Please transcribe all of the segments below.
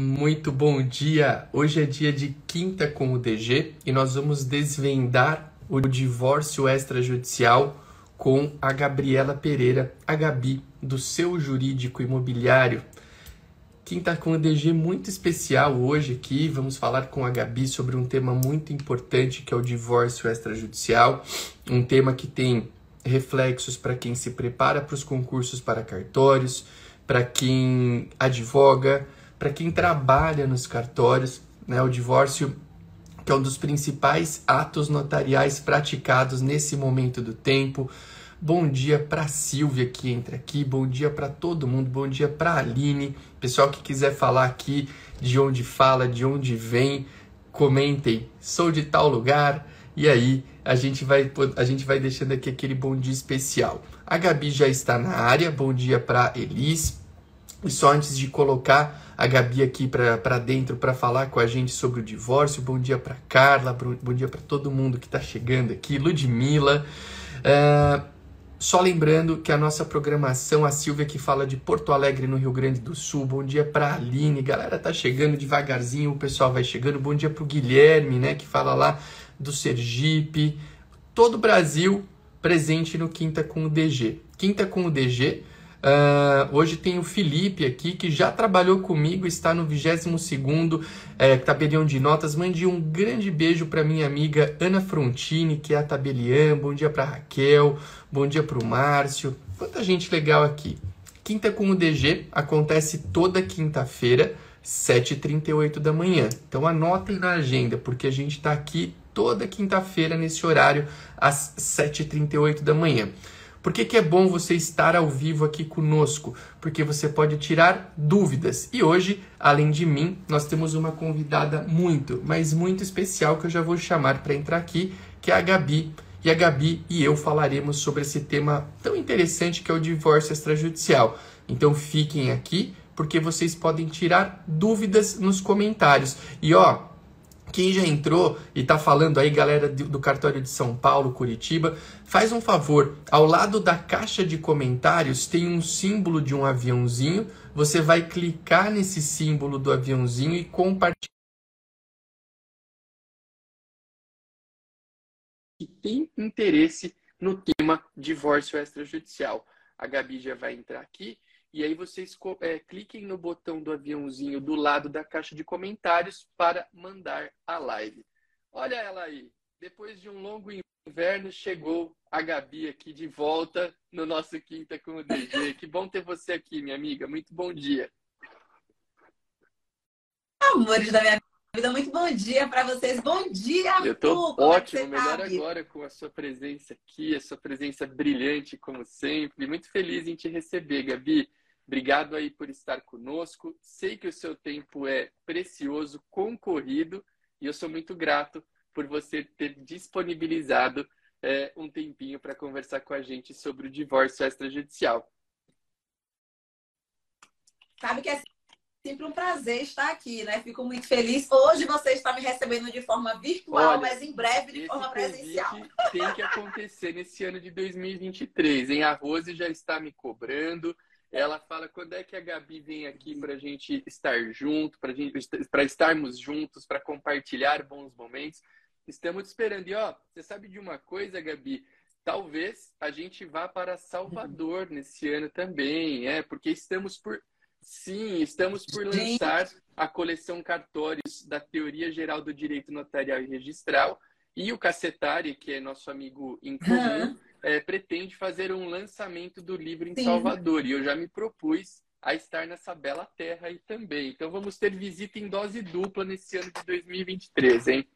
Muito bom dia! Hoje é dia de quinta com o DG e nós vamos desvendar o divórcio extrajudicial com a Gabriela Pereira, a Gabi, do seu jurídico imobiliário. Quinta com o DG muito especial hoje aqui. Vamos falar com a Gabi sobre um tema muito importante que é o divórcio extrajudicial, um tema que tem reflexos para quem se prepara para os concursos para cartórios, para quem advoga para quem trabalha nos cartórios, né, o divórcio que é um dos principais atos notariais praticados nesse momento do tempo. Bom dia para Silvia que entra aqui, bom dia para todo mundo, bom dia para Aline. Pessoal que quiser falar aqui de onde fala, de onde vem, comentem. Sou de tal lugar. E aí, a gente vai a gente vai deixando aqui aquele bom dia especial. A Gabi já está na área. Bom dia para Elis. E só antes de colocar a Gabi aqui para dentro para falar com a gente sobre o divórcio. Bom dia para Carla, bom dia para todo mundo que está chegando aqui, Ludmilla. Uh, só lembrando que a nossa programação, a Silvia que fala de Porto Alegre, no Rio Grande do Sul. Bom dia para Aline, galera tá chegando devagarzinho, o pessoal vai chegando. Bom dia para o Guilherme, né, que fala lá do Sergipe. Todo o Brasil presente no Quinta com o DG. Quinta com o DG Uh, hoje tem o Felipe aqui, que já trabalhou comigo, está no 22º é, tabelião de notas. Mande um grande beijo para minha amiga Ana Frontini, que é a tabeliã. Bom dia para Raquel, bom dia para o Márcio. Quanta gente legal aqui. Quinta com o DG acontece toda quinta-feira, 7h38 da manhã. Então anotem na agenda, porque a gente está aqui toda quinta-feira nesse horário, às 7h38 da manhã. Por que, que é bom você estar ao vivo aqui conosco? Porque você pode tirar dúvidas. E hoje, além de mim, nós temos uma convidada muito, mas muito especial que eu já vou chamar para entrar aqui, que é a Gabi. E a Gabi e eu falaremos sobre esse tema tão interessante que é o divórcio extrajudicial. Então fiquem aqui, porque vocês podem tirar dúvidas nos comentários. E ó, quem já entrou e está falando aí, galera do cartório de São Paulo, Curitiba, faz um favor. Ao lado da caixa de comentários tem um símbolo de um aviãozinho. Você vai clicar nesse símbolo do aviãozinho e compartilhar. Tem interesse no tema divórcio extrajudicial. A Gabi já vai entrar aqui e aí vocês é, cliquem no botão do aviãozinho do lado da caixa de comentários para mandar a live. Olha ela aí. Depois de um longo inverno, chegou a Gabi aqui de volta no nosso Quinta com o DG. Que bom ter você aqui, minha amiga. Muito bom dia. Amores da minha vida, muito bom dia para vocês. Bom dia, Eu tô é ótimo, melhor tá, agora com a sua presença aqui, a sua presença brilhante, como sempre. Muito feliz em te receber, Gabi. Obrigado aí por estar conosco. Sei que o seu tempo é precioso, concorrido, e eu sou muito grato por você ter disponibilizado é, um tempinho para conversar com a gente sobre o divórcio extrajudicial. Sabe que é sempre um prazer estar aqui, né? Fico muito feliz. Hoje você está me recebendo de forma virtual, Olha, mas em breve de forma presencial. Tem que acontecer nesse ano de 2023, hein? A Rose já está me cobrando. Ela fala quando é que a Gabi vem aqui para a gente estar junto, para estarmos juntos, para compartilhar bons momentos. Estamos esperando. E ó, você sabe de uma coisa, Gabi? Talvez a gente vá para Salvador nesse ano também, é, porque estamos por sim, estamos por lançar a coleção cartórios da Teoria Geral do Direito Notarial e Registral e o Cacetari, que é nosso amigo em comum. Uhum é, pretende fazer um lançamento do livro em Sim. Salvador. E eu já me propus a estar nessa bela terra aí também. Então vamos ter visita em dose dupla nesse ano de 2023, hein?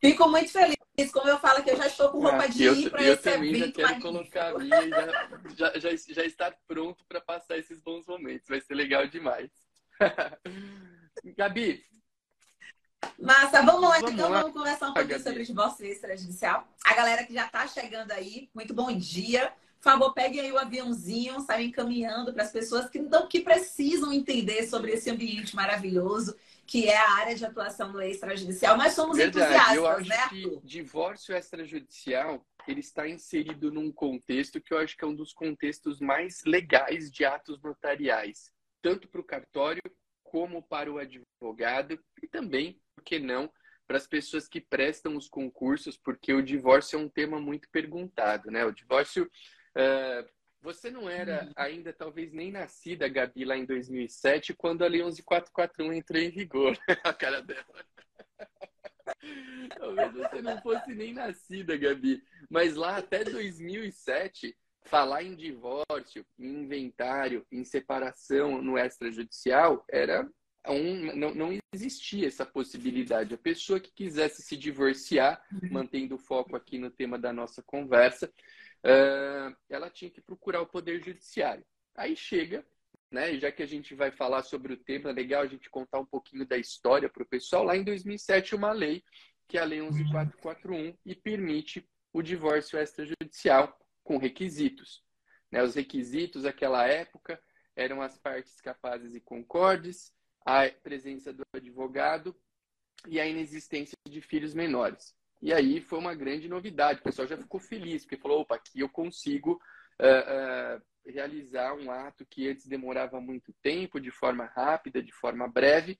Fico muito feliz. Como eu falo que eu já estou com roupa ah, de ir para esse evento. Eu também já quero colocar a minha e já, já, já, já estar pronto para passar esses bons momentos. Vai ser legal demais. Gabi, Massa, vamos lá, vamos então lá. vamos conversar um pouquinho sobre o divórcio extrajudicial. A galera que já está chegando aí, muito bom dia. Por favor, peguem aí o aviãozinho, saiam encaminhando para as pessoas que, não, que precisam entender sobre esse ambiente maravilhoso que é a área de atuação do extrajudicial. Mas somos Verdade. entusiastas, eu acho né? Que divórcio extrajudicial ele está inserido num contexto que eu acho que é um dos contextos mais legais de atos notariais, tanto para o cartório como para o advogado e também, por que não, para as pessoas que prestam os concursos, porque o divórcio é um tema muito perguntado, né? O divórcio. Uh, você não era uhum. ainda, talvez, nem nascida, Gabi, lá em 2007, quando a Lei 11441 entrou em vigor. a cara dela. talvez você não fosse nem nascida, Gabi. Mas lá até 2007, falar em divórcio, em inventário, em separação no extrajudicial era um, não, não existia essa possibilidade. A pessoa que quisesse se divorciar, uhum. mantendo o foco aqui no tema da nossa conversa, uh, ela tinha que procurar o Poder Judiciário. Aí chega, né, já que a gente vai falar sobre o tema, é legal a gente contar um pouquinho da história para o pessoal. Lá em 2007, uma lei, que é a Lei 11441, e permite o divórcio extrajudicial com requisitos. Né, os requisitos daquela época eram as partes capazes e concordes, a presença do advogado e a inexistência de filhos menores. E aí foi uma grande novidade. O pessoal já ficou feliz, porque falou: opa, aqui eu consigo uh, uh, realizar um ato que antes demorava muito tempo, de forma rápida, de forma breve.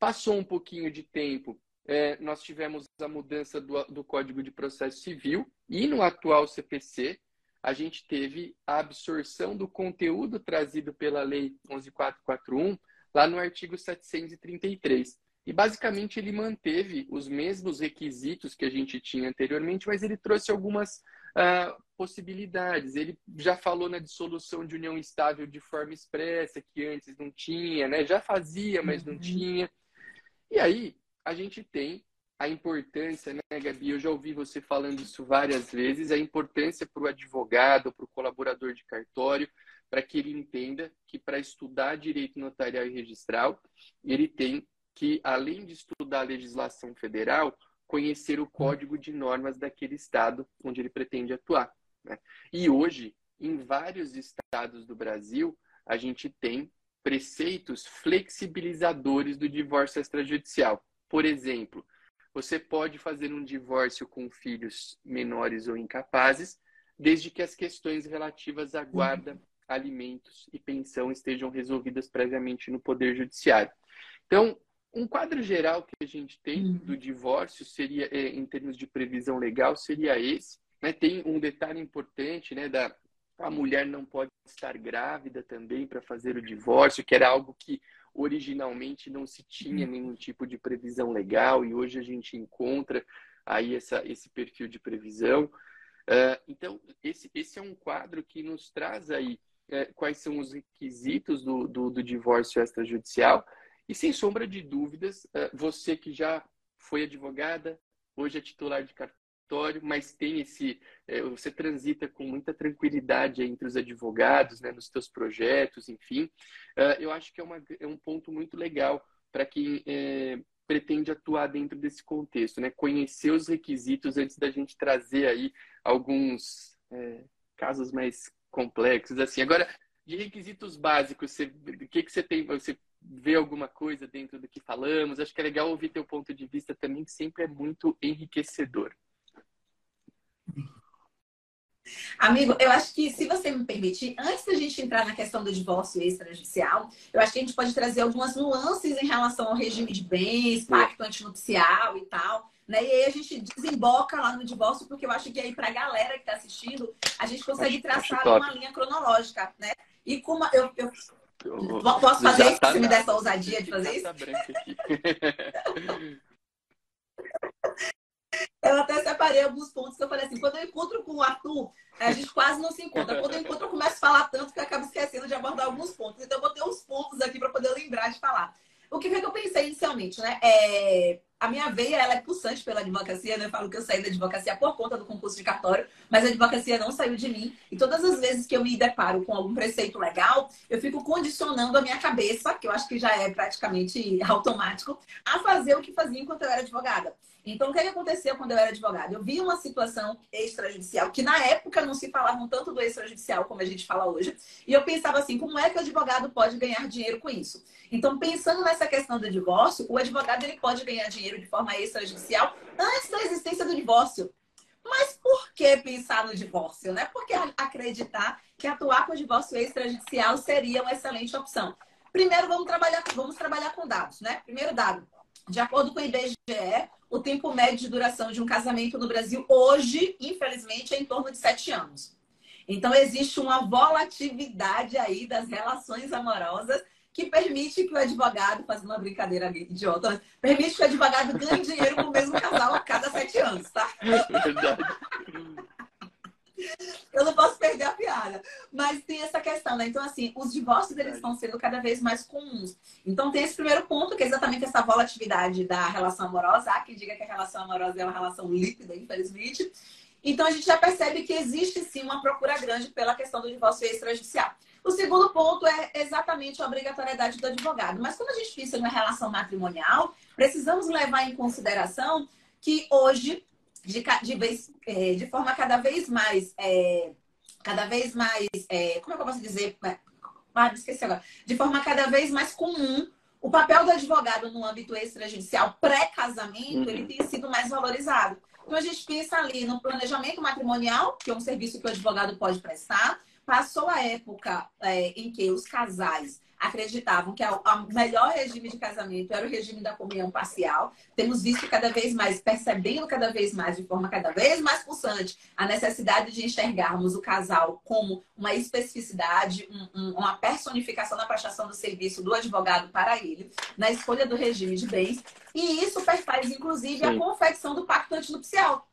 Passou um pouquinho de tempo, eh, nós tivemos a mudança do, do Código de Processo Civil e no atual CPC a gente teve a absorção do conteúdo trazido pela Lei 11441 lá no artigo 733. E basicamente ele manteve os mesmos requisitos que a gente tinha anteriormente, mas ele trouxe algumas uh, possibilidades. Ele já falou na dissolução de união estável de forma expressa, que antes não tinha, né? Já fazia, mas não uhum. tinha. E aí a gente tem a importância, né, Gabi? Eu já ouvi você falando isso várias vezes, a importância para o advogado, para o colaborador de cartório, para que ele entenda que para estudar direito notarial e registral, ele tem que, além de estudar a legislação federal, conhecer o código de normas daquele estado onde ele pretende atuar. Né? E hoje, em vários estados do Brasil, a gente tem preceitos flexibilizadores do divórcio extrajudicial. Por exemplo, você pode fazer um divórcio com filhos menores ou incapazes, desde que as questões relativas à guarda, alimentos e pensão estejam resolvidas previamente no Poder Judiciário. Então, um quadro geral que a gente tem uhum. do divórcio seria, é, em termos de previsão legal, seria esse. Né? Tem um detalhe importante, né, da a mulher não pode estar grávida também para fazer o divórcio, que era algo que originalmente não se tinha uhum. nenhum tipo de previsão legal e hoje a gente encontra aí essa, esse perfil de previsão. Uh, então, esse, esse é um quadro que nos traz aí é, quais são os requisitos do, do, do, divórcio extrajudicial. E sem sombra de dúvidas, é, você que já foi advogada, hoje é titular de cartório, mas tem esse, é, você transita com muita tranquilidade entre os advogados, né, nos seus projetos, enfim. É, eu acho que é, uma, é um ponto muito legal para quem é, pretende atuar dentro desse contexto, né? Conhecer os requisitos antes da gente trazer aí alguns é, casos mais complexos. Assim, agora, de requisitos básicos, você, o que, que você tem? Você vê alguma coisa dentro do que falamos? Acho que é legal ouvir teu ponto de vista também, que sempre é muito enriquecedor. Amigo, eu acho que, se você me permitir, antes da gente entrar na questão do divórcio extrajudicial, eu acho que a gente pode trazer algumas nuances em relação ao regime de bens, pacto antinupcial e tal, né? E aí a gente desemboca lá no divórcio, porque eu acho que aí para a galera que está assistindo, a gente consegue traçar uma linha cronológica, né? E como eu, eu... posso fazer isso? Tá se me der essa ousadia de fazer isso? eu até separei alguns pontos que eu falei assim, quando eu encontro com o Arthur, a gente quase não se encontra. Quando eu encontro, eu começo a falar tanto que eu acabo esquecendo de abordar alguns pontos. Então, eu botei uns pontos aqui para poder lembrar de falar. O que foi que eu pensei inicialmente, né? É, a minha veia ela é pulsante pela advocacia, né? Eu falo que eu saí da advocacia por conta do concurso de cartório, mas a advocacia não saiu de mim. E todas as vezes que eu me deparo com algum preceito legal, eu fico condicionando a minha cabeça, que eu acho que já é praticamente automático, a fazer o que fazia enquanto eu era advogada. Então, o que, é que aconteceu quando eu era advogada? Eu vi uma situação extrajudicial, que na época não se falava tanto do extrajudicial como a gente fala hoje, e eu pensava assim, como é que o advogado pode ganhar dinheiro com isso? Então, pensando nessa questão do divórcio, o advogado ele pode ganhar dinheiro de forma extrajudicial antes da existência do divórcio. Mas por que pensar no divórcio, né? Por que acreditar que atuar com o divórcio extrajudicial seria uma excelente opção? Primeiro, vamos trabalhar, vamos trabalhar com dados, né? Primeiro dado. De acordo com o IBGE, o tempo médio de duração de um casamento no Brasil hoje, infelizmente, é em torno de sete anos. Então, existe uma volatilidade aí das relações amorosas que permite que o advogado, fazendo uma brincadeira idiota, permite que o advogado ganhe dinheiro com o mesmo casal a cada sete anos, tá? É verdade. Eu não posso perder a piada. Mas tem essa questão, né? Então, assim, os divórcios eles estão sendo cada vez mais comuns. Então, tem esse primeiro ponto, que é exatamente essa volatilidade da relação amorosa. Há quem diga que a relação amorosa é uma relação líquida, infelizmente. Então, a gente já percebe que existe sim uma procura grande pela questão do divórcio extrajudicial. O segundo ponto é exatamente a obrigatoriedade do advogado. Mas quando a gente pensa numa relação matrimonial, precisamos levar em consideração que hoje de, de, vez, é, de forma cada vez mais, é, cada vez mais, é, como é que eu posso dizer? É, ah, esqueci agora. De forma cada vez mais comum, o papel do advogado no âmbito extrajudicial pré-casamento, uhum. ele tem sido mais valorizado. Então, a gente pensa ali no planejamento matrimonial, que é um serviço que o advogado pode prestar. Passou a época é, em que os casais acreditavam que o melhor regime de casamento era o regime da comunhão parcial. Temos visto cada vez mais, percebendo cada vez mais, de forma cada vez mais pulsante, a necessidade de enxergarmos o casal como uma especificidade, um, um, uma personificação na prestação do serviço do advogado para ele, na escolha do regime de bens. E isso perfaz, inclusive, Sim. a confecção do pacto antinupcial,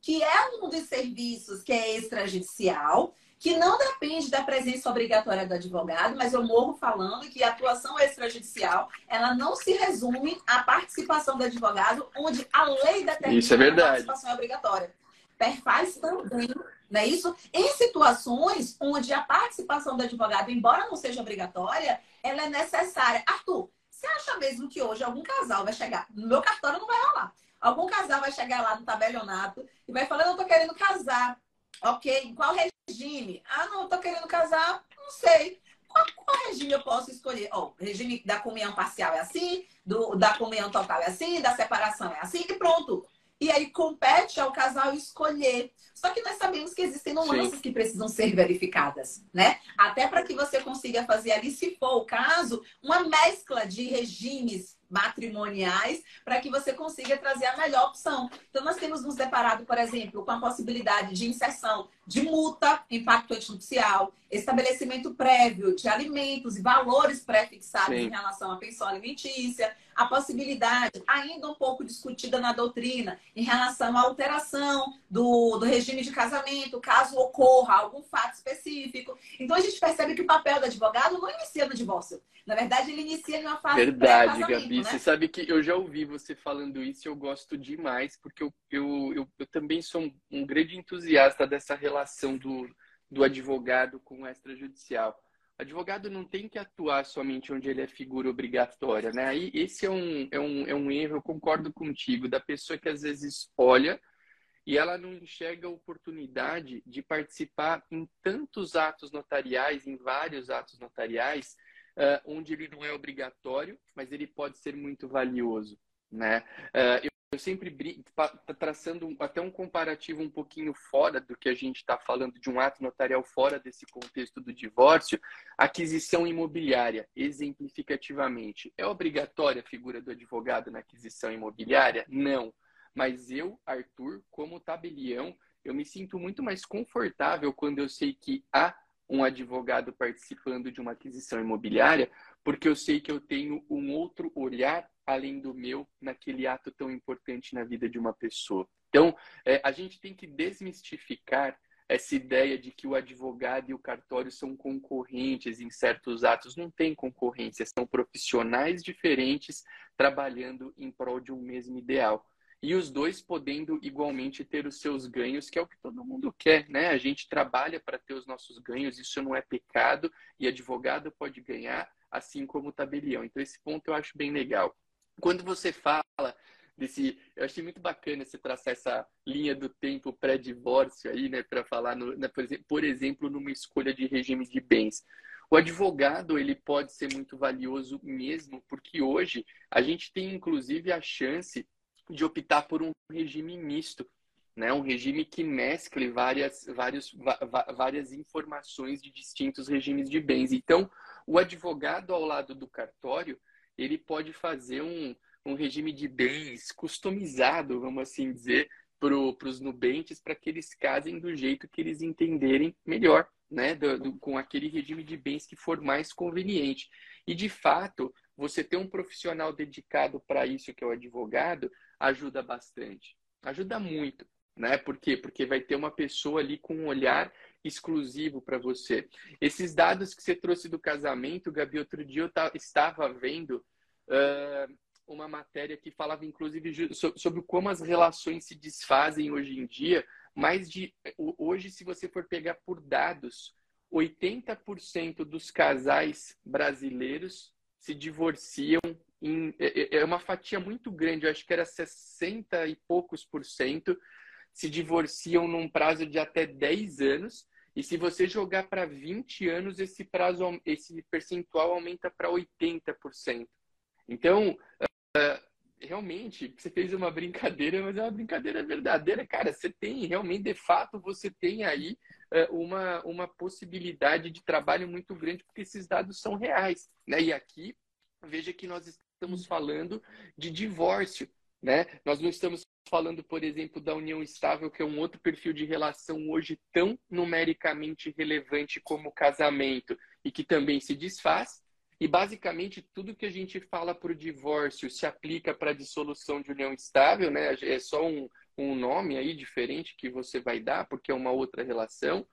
que é um dos serviços que é extrajudicial que não depende da presença obrigatória do advogado, mas eu morro falando que a atuação extrajudicial ela não se resume à participação do advogado, onde a lei determina Isso é verdade. a participação é obrigatória. Perfaz também, não é isso? Em situações onde a participação do advogado, embora não seja obrigatória, ela é necessária. Arthur, você acha mesmo que hoje algum casal vai chegar? No meu cartório não vai rolar. Algum casal vai chegar lá no tabelionato e vai falar: eu tô querendo casar. Ok, qual regime? Ah, não, tô querendo casar, não sei. Qual, qual regime eu posso escolher? Ó, oh, regime da comunhão parcial é assim, do, da comunhão total é assim, da separação é assim, e pronto. E aí compete ao casal escolher. Só que nós sabemos que existem nuances Sim. que precisam ser verificadas, né? Até para que você consiga fazer ali, se for o caso, uma mescla de regimes matrimoniais para que você consiga trazer a melhor opção. Então, nós temos nos deparado, por exemplo, com a possibilidade de inserção de multa, impacto antinupcial, estabelecimento prévio de alimentos e valores pré-fixados em relação à pensão alimentícia, a possibilidade, ainda um pouco discutida na doutrina, em relação à alteração do, do regime de casamento, caso ocorra algum fato específico. Então, a gente percebe que o papel do advogado não inicia no divórcio. Na verdade, ele inicia em uma fase Verdade, Gabi. Né? Você sabe que eu já ouvi você falando isso e eu gosto demais, porque eu, eu, eu, eu também sou um, um grande entusiasta dessa relação do, do advogado com o extrajudicial. O advogado não tem que atuar somente onde ele é figura obrigatória, né? Aí esse é um, é um, é um erro, eu concordo contigo, da pessoa que às vezes olha e ela não enxerga a oportunidade de participar em tantos atos notariais, em vários atos notariais, uh, onde ele não é obrigatório, mas ele pode ser muito valioso. Né? Uh, eu, eu sempre brinco, traçando até um comparativo um pouquinho fora do que a gente está falando de um ato notarial fora desse contexto do divórcio, aquisição imobiliária, exemplificativamente. É obrigatória a figura do advogado na aquisição imobiliária? Não. Mas eu, Arthur, como tabelião, eu me sinto muito mais confortável quando eu sei que há um advogado participando de uma aquisição imobiliária, porque eu sei que eu tenho um outro olhar além do meu naquele ato tão importante na vida de uma pessoa. Então, é, a gente tem que desmistificar essa ideia de que o advogado e o cartório são concorrentes em certos atos. Não tem concorrência, são profissionais diferentes trabalhando em prol de um mesmo ideal e os dois podendo igualmente ter os seus ganhos, que é o que todo mundo quer, né? A gente trabalha para ter os nossos ganhos, isso não é pecado e advogado pode ganhar, assim como o tabelião. Então esse ponto eu acho bem legal. Quando você fala desse, eu achei muito bacana você traçar essa linha do tempo pré-divórcio aí, né, para falar no, né, por exemplo, numa escolha de regime de bens. O advogado ele pode ser muito valioso mesmo, porque hoje a gente tem inclusive a chance de optar por um regime misto, né? um regime que mescle várias, vários, várias informações de distintos regimes de bens. Então, o advogado ao lado do cartório, ele pode fazer um, um regime de bens customizado, vamos assim dizer, para os nubentes, para que eles casem do jeito que eles entenderem melhor, né? Do, do, com aquele regime de bens que for mais conveniente. E, de fato, você ter um profissional dedicado para isso, que é o advogado, ajuda bastante. Ajuda muito. Né? Por quê? Porque vai ter uma pessoa ali com um olhar exclusivo para você. Esses dados que você trouxe do casamento, Gabi, outro dia eu estava vendo uh, uma matéria que falava, inclusive, sobre como as relações se desfazem hoje em dia. Mais de hoje, se você for pegar por dados, 80% dos casais brasileiros se divorciam em, é, é, é uma fatia muito grande, eu acho que era 60 e poucos por cento se divorciam num prazo de até 10 anos. E se você jogar para 20 anos, esse prazo, esse percentual aumenta para 80%. Então, uh, realmente, você fez uma brincadeira, mas é uma brincadeira verdadeira. Cara, você tem, realmente, de fato, você tem aí uh, uma, uma possibilidade de trabalho muito grande, porque esses dados são reais. Né? E aqui, veja que nós estamos falando de divórcio. Né? Nós não estamos falando, por exemplo, da união estável, que é um outro perfil de relação hoje tão numericamente relevante como o casamento e que também se desfaz. E basicamente tudo que a gente fala para o divórcio se aplica para a dissolução de união estável, né? É só um, um nome aí diferente que você vai dar, porque é uma outra relação.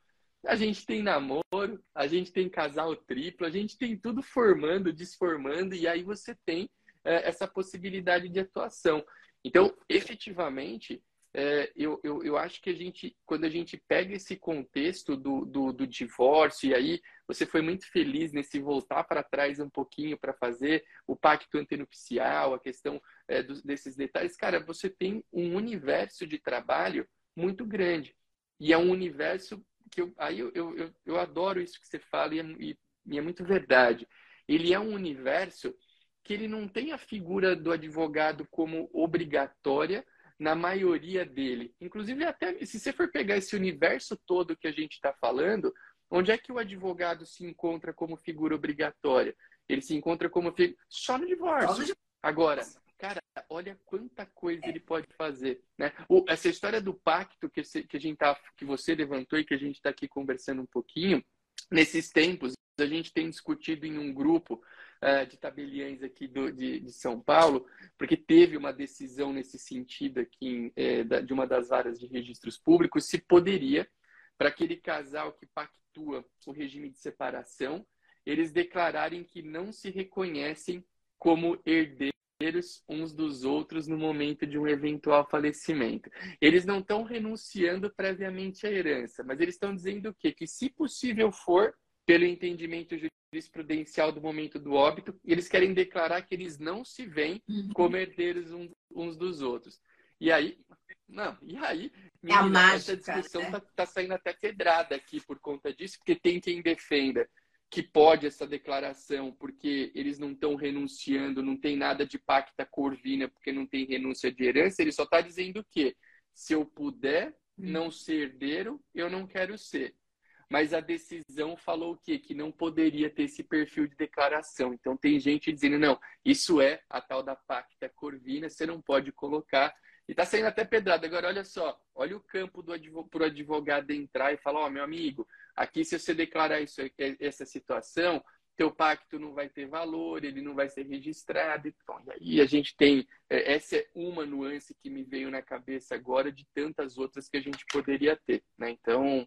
A gente tem namoro, a gente tem casal triplo, a gente tem tudo formando, desformando, e aí você tem é, essa possibilidade de atuação. Então, efetivamente, é, eu, eu, eu acho que a gente, quando a gente pega esse contexto do, do, do divórcio, e aí você foi muito feliz nesse voltar para trás um pouquinho para fazer o pacto antenupcial, a questão é, desses detalhes, cara, você tem um universo de trabalho muito grande. E é um universo que eu, aí eu, eu, eu adoro isso que você fala e é, e, e é muito verdade. Ele é um universo que ele não tem a figura do advogado como obrigatória na maioria dele. Inclusive, até se você for pegar esse universo todo que a gente está falando, onde é que o advogado se encontra como figura obrigatória? Ele se encontra como figura só no divórcio. Agora, cara, olha quanta coisa ele pode fazer, né? O, essa história do pacto que, que a gente tá, que você levantou e que a gente está aqui conversando um pouquinho, nesses tempos a gente tem discutido em um grupo uh, de tabeliães aqui do, de, de, São Paulo, porque teve uma decisão nesse sentido aqui da, de uma das varas de registros públicos, se poderia, para aquele casal que pactua o regime de separação, eles declararem que não se reconhecem como herdeiros uns dos outros no momento de um eventual falecimento. Eles não estão renunciando previamente à herança, mas eles estão dizendo o quê? Que se possível for, pelo entendimento jurisprudencial do momento do óbito, e eles querem declarar que eles não se veem uhum. como herdeiros uns dos outros. E aí, não, e aí, menina, é a mágica, essa discussão né? tá, tá, saindo até pedrada aqui por conta disso, porque tem quem defenda que pode essa declaração, porque eles não estão renunciando, não tem nada de pacta corvina, porque não tem renúncia de herança, ele só está dizendo que se eu puder hum. não ser herdeiro, eu não quero ser mas a decisão falou o quê? Que não poderia ter esse perfil de declaração. Então tem gente dizendo, não, isso é a tal da pacta corvina, você não pode colocar. E tá saindo até pedrada. Agora, olha só, olha o campo do advogado, pro advogado entrar e falar, ó, oh, meu amigo, aqui se você declarar isso, essa situação, teu pacto não vai ter valor, ele não vai ser registrado. E aí a gente tem. É, essa é uma nuance que me veio na cabeça agora de tantas outras que a gente poderia ter. Né? Então,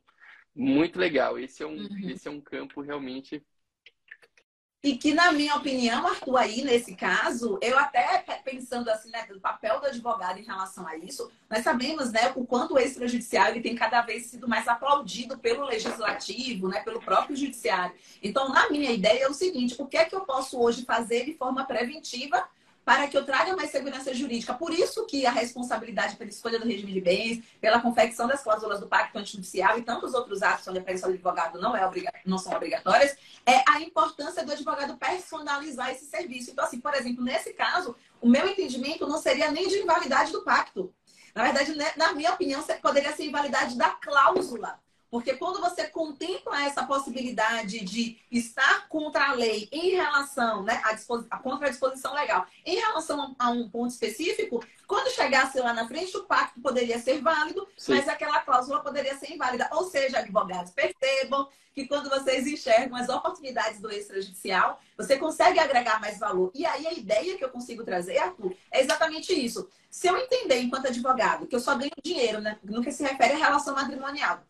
muito legal. Esse é um, uhum. esse é um campo realmente. E que, na minha opinião, Arthur, aí nesse caso, eu até pensando assim, né, do papel do advogado em relação a isso, nós sabemos, né, o quanto o extrajudiciário tem cada vez sido mais aplaudido pelo legislativo, né, pelo próprio judiciário. Então, na minha ideia é o seguinte: o que é que eu posso hoje fazer de forma preventiva para que eu traga mais segurança jurídica. Por isso que a responsabilidade pela escolha do regime de bens, pela confecção das cláusulas do pacto antijudicial e tantos outros atos onde a presença do advogado não, é não são obrigatórias, é a importância do advogado personalizar esse serviço. Então, assim, por exemplo, nesse caso, o meu entendimento não seria nem de invalidade do pacto. Na verdade, né, na minha opinião, poderia ser invalidade da cláusula Porque quando você contempla essa possibilidade de estar contra a lei em relação, né, a, contra a disposição legal, em relação a um ponto específico, quando chegasse lá na frente, o pacto poderia ser válido, Sim. mas aquela cláusula poderia ser inválida. Ou seja, advogados, percebam que quando vocês enxergam as oportunidades do extrajudicial, você consegue agregar mais valor. E aí a ideia que eu consigo trazer, Arthur, é exatamente isso. Se eu entender enquanto advogado que eu só ganho dinheiro, né, no que se refere à relação matrimonial,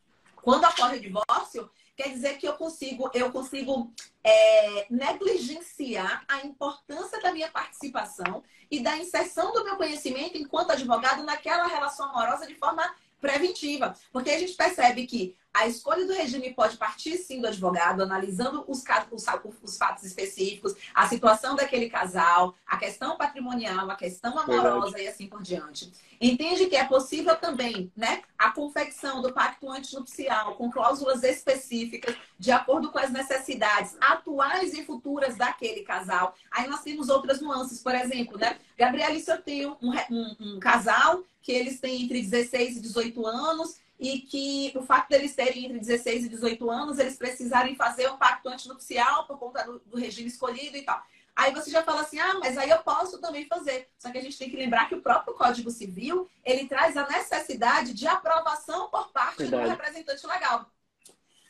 quando ocorre o divórcio, quer dizer que eu consigo, eu consigo é, negligenciar a importância da minha participação e da inserção do meu conhecimento enquanto advogado naquela relação amorosa de forma preventiva. Porque a gente percebe que a escolha do regime pode partir sim do advogado, analisando os, os, os, fatos específicos, a situação daquele casal, a questão patrimonial, a questão amorosa Verdade. e assim por diante. Entende que é possível também né, a confecção do pacto antinupcial com cláusulas específicas, de acordo com as necessidades atuais e futuras daquele casal. Aí nós temos outras nuances, por exemplo, né? Gabriela e eu tenho um, um, um casal que eles têm entre 16 e 18 anos e que o fato deles terem entre 16 e 18 anos, eles precisarem fazer um pacto antinupcial por conta do, do regime escolhido e tal. Aí você já fala assim, ah, mas aí eu posso também fazer. Só que a gente tem que lembrar que o próprio Código Civil, ele traz a necessidade de aprovação por parte Verdade. do representante legal.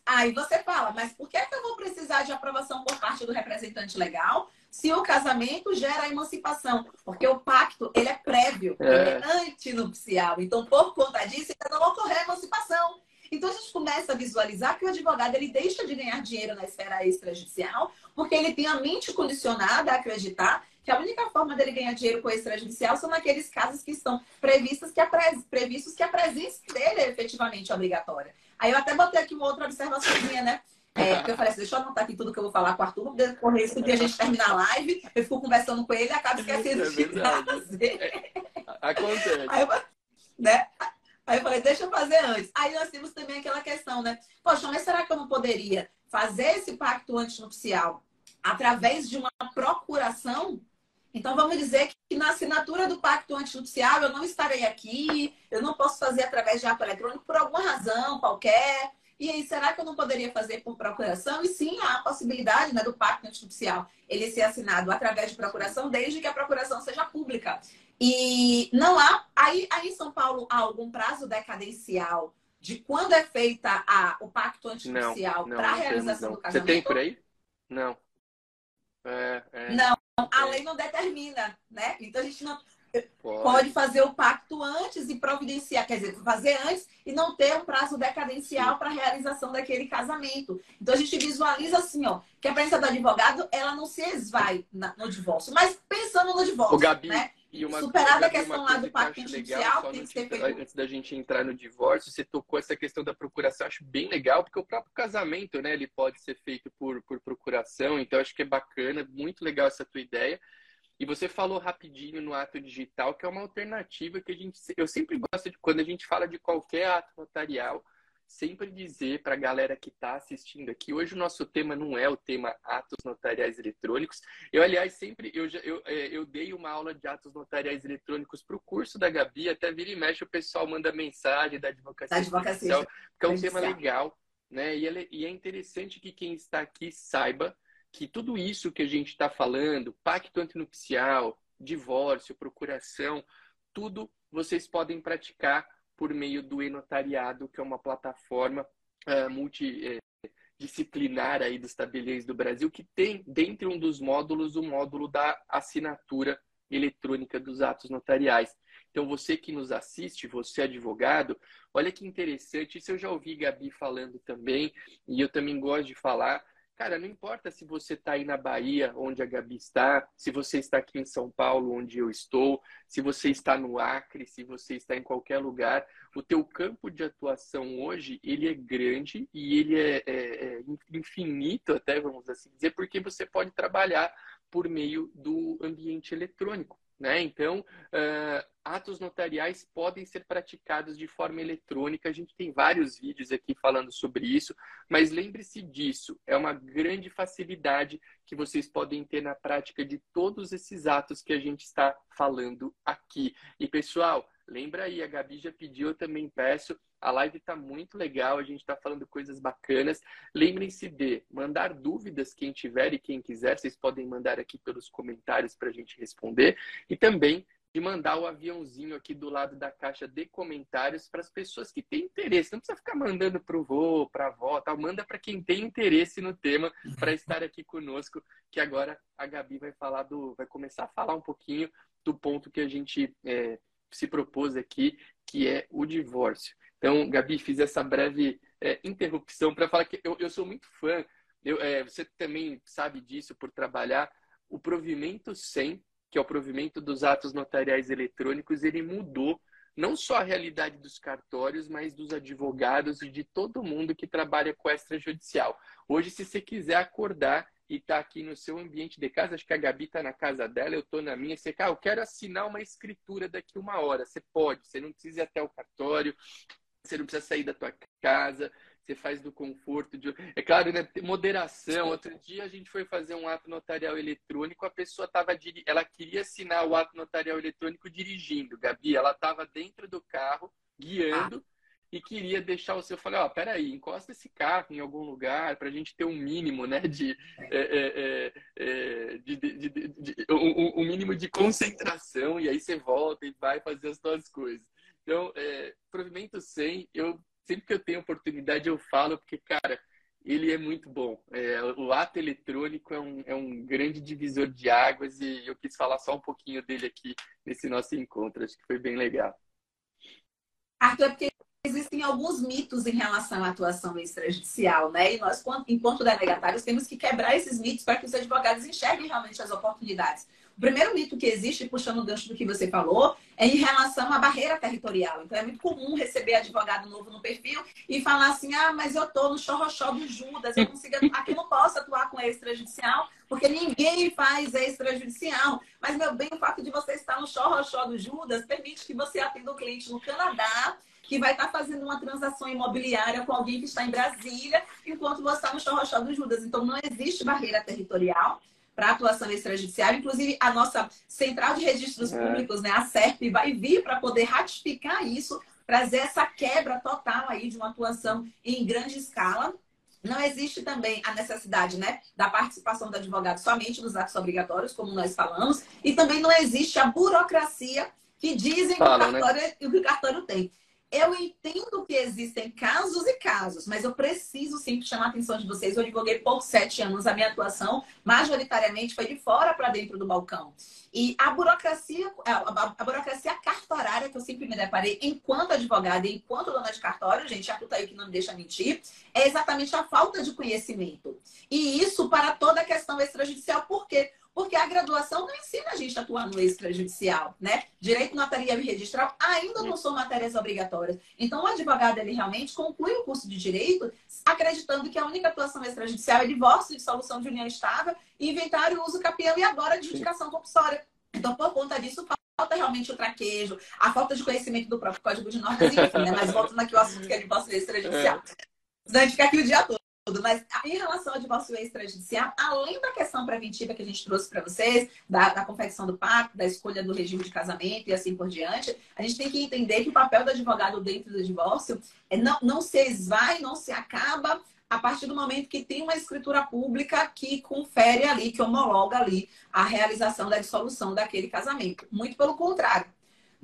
Aí você fala, mas por que, que eu vou precisar de aprovação por parte do representante legal se o casamento gera emancipação? Porque o pacto, ele é prévio, é. ele é antinupcial. Então, por conta disso, ainda não ocorreu a emancipação. Então, a gente começa a visualizar que o advogado, ele deixa de ganhar dinheiro na esfera extrajudicial, porque ele tem a mente condicionada a acreditar que a única forma dele ganhar dinheiro com o extrajudicial são naqueles casos que estão previstos que a, previstos que a presença dele é efetivamente obrigatória. Aí eu até botei aqui uma outra observaçãozinha, né? É, porque eu falei assim, deixa eu anotar aqui tudo que eu vou falar com o Arthur, decorrer isso, dia a gente terminar a live, eu fico conversando com ele e acabo esquecendo é de fazer. É, acontece. Aí eu, né? Aí eu falei, deixa eu fazer antes. Aí nós temos também aquela questão, né? Poxa, mas será que eu não poderia fazer esse pacto antinupcial através de uma procuração? Então vamos dizer que na assinatura do pacto antinupcial eu não estarei aqui, eu não posso fazer através de ato eletrônico por alguma razão qualquer. E aí, será que eu não poderia fazer por procuração? E sim, há a possibilidade né, do pacto antinupcial ele ser assinado através de procuração, desde que a procuração seja pública. E não há. Aí, aí em São Paulo há algum prazo decadencial de quando é feita a, o pacto antinupcial para a realização não. do casamento? Você tem por aí? Não. É, é, não, a lei não determina, né? Então a gente não. Pode. pode fazer o pacto antes e providenciar, quer dizer, fazer antes e não ter um prazo decadencial para a realização daquele casamento. Então a gente visualiza assim, ó, que a presença do advogado ela não se esvai no divórcio, mas pensando no divórcio, o Gabi, né? E uma, Superada a questão lá do pacto judicial, tem que ser feito... Antes da gente entrar no divórcio, você tocou essa questão da procuração, acho bem legal, porque o próprio casamento, né, ele pode ser feito por, por procuração, então acho que é bacana, muito legal essa tua ideia. E você falou rapidinho no ato digital, que é uma alternativa que a gente. Eu sempre gosto de, quando a gente fala de qualquer ato notarial, sempre dizer para a galera que está assistindo aqui, hoje o nosso tema não é o tema atos notariais eletrônicos. Eu, aliás, sempre eu, já, eu, é, eu dei uma aula de atos notariais eletrônicos para o curso da Gabi, até vira e mexe, o pessoal manda mensagem da advocacia, da advocacia que é um tema legal. Né? E, é, e é interessante que quem está aqui saiba que tudo isso que a gente está falando, pacto antinupcial, divórcio, procuração, tudo vocês podem praticar por meio do e-notariado, que é uma plataforma uh, multidisciplinar aí dos tabeliões do Brasil, que tem, dentre um dos módulos, o módulo da assinatura eletrônica dos atos notariais. Então, você que nos assiste, você advogado, olha que interessante, isso eu já ouvi Gabi falando também, e eu também gosto de falar, Cara, não importa se você está aí na Bahia, onde a Gabi está, se você está aqui em São Paulo, onde eu estou, se você está no Acre, se você está em qualquer lugar, o teu campo de atuação hoje, ele é grande e ele é, é, é infinito, até vamos assim dizer, porque você pode trabalhar por meio do ambiente eletrônico. Né? Então, uh, atos notariais podem ser praticados de forma eletrônica. A gente tem vários vídeos aqui falando sobre isso, mas lembre-se disso, é uma grande facilidade que vocês podem ter na prática de todos esses atos que a gente está falando aqui. E pessoal, lembra aí, a Gabi já pediu, eu também peço. A live está muito legal, a gente está falando coisas bacanas. Lembrem-se de mandar dúvidas, quem tiver e quem quiser, vocês podem mandar aqui pelos comentários para a gente responder. E também de mandar o aviãozinho aqui do lado da caixa de comentários para as pessoas que têm interesse. Não precisa ficar mandando para o vô, para a avó, tal. manda para quem tem interesse no tema para estar aqui conosco, que agora a Gabi vai falar do, vai começar a falar um pouquinho do ponto que a gente é, se propôs aqui, que é o divórcio. Então, Gabi, fiz essa breve é, interrupção para falar que eu, eu sou muito fã. Eu, é, você também sabe disso por trabalhar o provimento 100 que é o provimento dos atos notariais eletrônicos, ele mudou não só a realidade dos cartórios, mas dos advogados e de todo mundo que trabalha com extrajudicial. Hoje, se você quiser acordar e tá aqui no seu ambiente de casa, acho que a Gabi está na casa dela, eu estou na minha, você quer, ah, eu quero assinar uma escritura daqui uma hora. Você pode, você não precisa ir até o cartório, você não precisa sair da tua casa, você faz do conforto. De... É claro, né? Moderação. Outro dia a gente foi fazer um ato notarial eletrônico, a pessoa estava dir... ela queria assinar o ato notarial eletrônico dirigindo, Gabi. Ela estava dentro do carro, guiando. Ah. E queria deixar o seu. Eu falei, ó, oh, peraí, encosta esse carro em algum lugar para a gente ter um mínimo, né? De, é, é, é, de, um, um, mínimo de concentração, e aí você volta e vai fazer as suas coisas. Então, é, provimento 100, eu sempre que eu tenho oportunidade eu falo, porque, cara, ele é muito bom. É, o ato eletrônico é um, é um grande divisor de águas e eu quis falar só um pouquinho dele aqui nesse nosso encontro. Acho que foi bem legal. Arthur, porque existem alguns mitos em relação à atuação extrajudicial, né? E nós, enquanto delegatários, temos que quebrar esses mitos para que os advogados enxerguem realmente as oportunidades. O primeiro mito que existe, puxando o gancho do que você falou, é em relação à barreira territorial. Então, é muito comum receber advogado novo no perfil e falar assim: ah, mas eu tô no chorrochó do Judas, eu consigo, aqui não posso atuar com extrajudicial, porque ninguém faz extrajudicial. Mas, meu bem, o fato de você estar no chorrochó do Judas permite que você atenda o cliente no Canadá que vai estar fazendo uma transação imobiliária com alguém que está em Brasília, enquanto você está no chorrochó do Judas. Então, não existe barreira territorial para atuação extrajudicial. Inclusive, a nossa Central de Registros é. Públicos, né, a SERP, vai vir para poder ratificar isso, trazer essa quebra total aí de uma atuação em grande escala. Não existe também a necessidade né, da participação do advogado somente nos atos obrigatórios, como nós falamos, e também não existe a burocracia que dizem Fala, que, o cartório, né? que o cartório tem. Eu entendo que existem casos e casos, mas eu preciso sempre chamar a atenção de vocês. Eu advoguei por sete anos. A minha atuação, majoritariamente, foi de fora para dentro do balcão. E a burocracia, a, burocracia cartorária que eu sempre me deparei enquanto advogada e enquanto dona de cartório, gente, a puta aí que não me deixa mentir, é exatamente a falta de conhecimento. E isso para toda a questão extrajudicial. Por quê? Porque a graduação não ensina a gente a atuar no extrajudicial, né? Direito notarial e registral ainda não são matérias obrigatórias. Então, o advogado, ele realmente conclui o curso de direito acreditando que a única atuação extrajudicial é divórcio, dissolução de união estável, inventário, uso capião e agora adjudicação compulsória. Então, por conta disso, falta realmente o traquejo, a falta de conhecimento do próprio Código de Normas, enfim, né? Mas voltando aqui ao assunto que é divórcio extrajudicial. É. A gente fica aqui o dia todo tudo, mas em relação ao divórcio extrajudicial, além da questão preventiva que a gente trouxe para vocês, da, da, confecção do pacto, da escolha do regime de casamento e assim por diante, a gente tem que entender que o papel do advogado dentro do divórcio é não, não se esvai, não se acaba a partir do momento que tem uma escritura pública que confere ali, que homologa ali a realização da dissolução daquele casamento. Muito pelo contrário.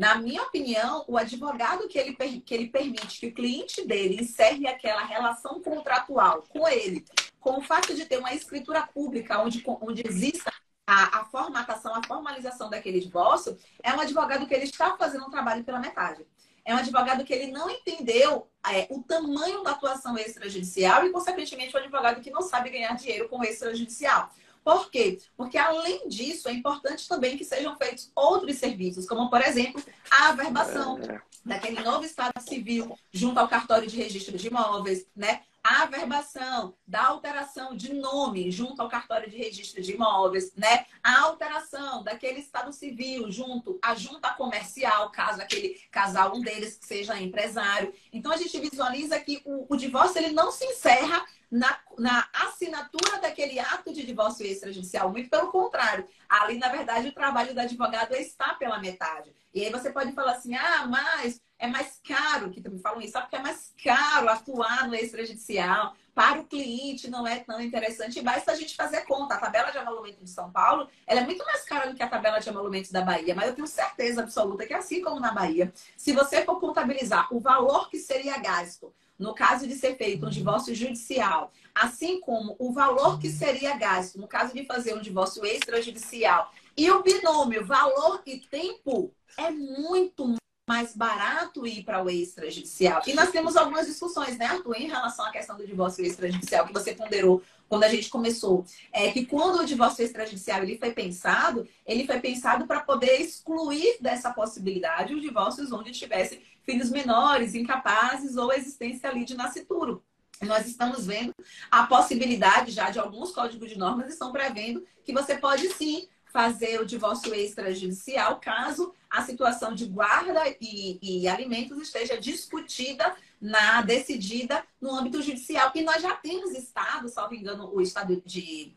Na minha opinião, o advogado que ele, que ele permite que o cliente dele encerre aquela relação contratual com ele, com o fato de ter uma escritura pública onde, onde exista a, a formatação, a formalização daquele divórcio, é um advogado que ele está fazendo um trabalho pela metade. É um advogado que ele não entendeu é, o tamanho da atuação extrajudicial e, consequentemente, um advogado que não sabe ganhar dinheiro com extrajudicial. Por quê? Porque, além disso, é importante também que sejam feitos outros serviços, como, por exemplo, a averbação é. daquele novo Estado Civil junto ao cartório de registro de imóveis, né? A averbação da alteração de nome junto ao cartório de registro de imóveis, né? A alteração daquele estado civil, junto à junta comercial, caso aquele casal, um deles seja empresário. Então a gente visualiza que o, o divórcio ele não se encerra na, na, assinatura daquele ato de divórcio extrajudicial. Muito pelo contrário. Ali, na verdade, o trabalho do advogado está pela metade. E aí você pode falar assim, ah, mas é mais caro, que também falam isso, sabe que é mais caro atuar no extrajudicial, para o cliente não é tão interessante, basta a gente fazer conta. A tabela de emolumento de São Paulo, ela é muito mais cara do que a tabela de emolumento da Bahia, mas eu tenho certeza absoluta que assim como na Bahia, se você for contabilizar o valor que seria gasto no caso de ser feito um divórcio judicial, assim como o valor que seria gasto no caso de fazer um divórcio extrajudicial e o binômio valor e tempo é muito mais barato ir para o extrajudicial. E nós temos algumas discussões, né, Arthur, em relação à questão do divórcio extrajudicial, que você ponderou quando a gente começou. É que quando o divórcio extrajudicial ele foi pensado, ele foi pensado para poder excluir dessa possibilidade os divórcios onde tivesse filhos menores, incapazes ou existência ali de nascituro. Nós estamos vendo a possibilidade já de alguns códigos de normas estão prevendo que você pode sim fazer o divórcio extrajudicial caso a situação de guarda e, e, alimentos esteja discutida na decidida no âmbito judicial. E nós já temos estado, salvo engano, o estado de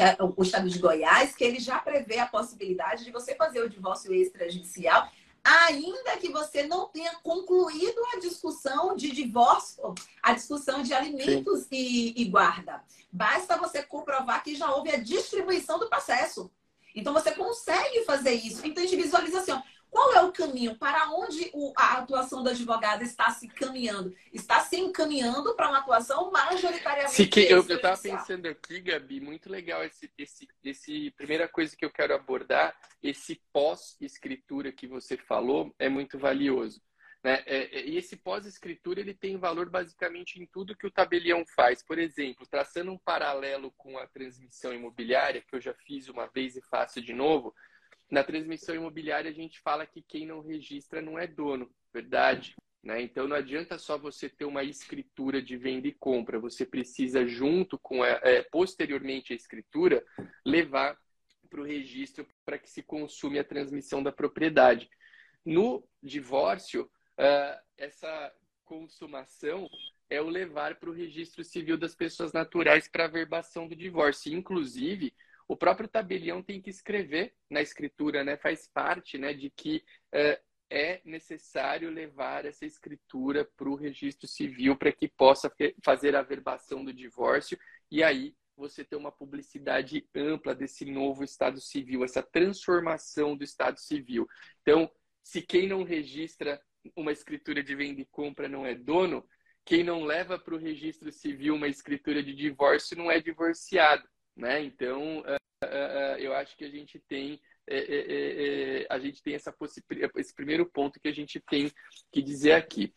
é o estado de Goiás, que ele já prevê a possibilidade de você fazer o divórcio extrajudicial, ainda que você não tenha concluído a discussão de divórcio, a discussão de alimentos e, e guarda. Basta você comprovar que já houve a distribuição do processo. Então você consegue fazer isso. Então a gente visualiza assim, ó, qual é o caminho? Para onde a atuação do advogado está se caminhando? Está se encaminhando para uma atuação majoritariamente. Se que, eu estava pensando aqui, Gabi, muito legal esse, esse, esse. Primeira coisa que eu quero abordar, esse pós-escritura que você falou, é muito valioso. Né? É, é, e esse pós-escritura ele tem valor basicamente em tudo que o tabelião faz. Por exemplo, traçando um paralelo com a transmissão imobiliária, que eu já fiz uma vez e faço de novo, na transmissão imobiliária a gente fala que quem não registra não é dono, verdade? Né? Então não adianta só você ter uma escritura de venda e compra, você precisa, junto com a, é, posteriormente a escritura, levar para o registro para que se consume a transmissão da propriedade. No divórcio, uh, essa consumação é o levar para o registro civil das pessoas naturais para a verbação do divórcio. Inclusive, o próprio tabelião tem que escrever na escritura, né? Faz parte, né, de que uh, é necessário levar essa escritura para o registro civil para que possa fazer a verbação do divórcio e aí você ter uma publicidade ampla desse novo Estado Civil, essa transformação do Estado Civil. Então, se quem não registra uma escritura de venda e compra não é dono, quem não leva para o registro civil uma escritura de divórcio não é divorciado, né? Então, uh, uh, uh, eu acho que a gente tem é, é, é, a gente tem essa esse primeiro ponto que a gente tem que dizer aqui.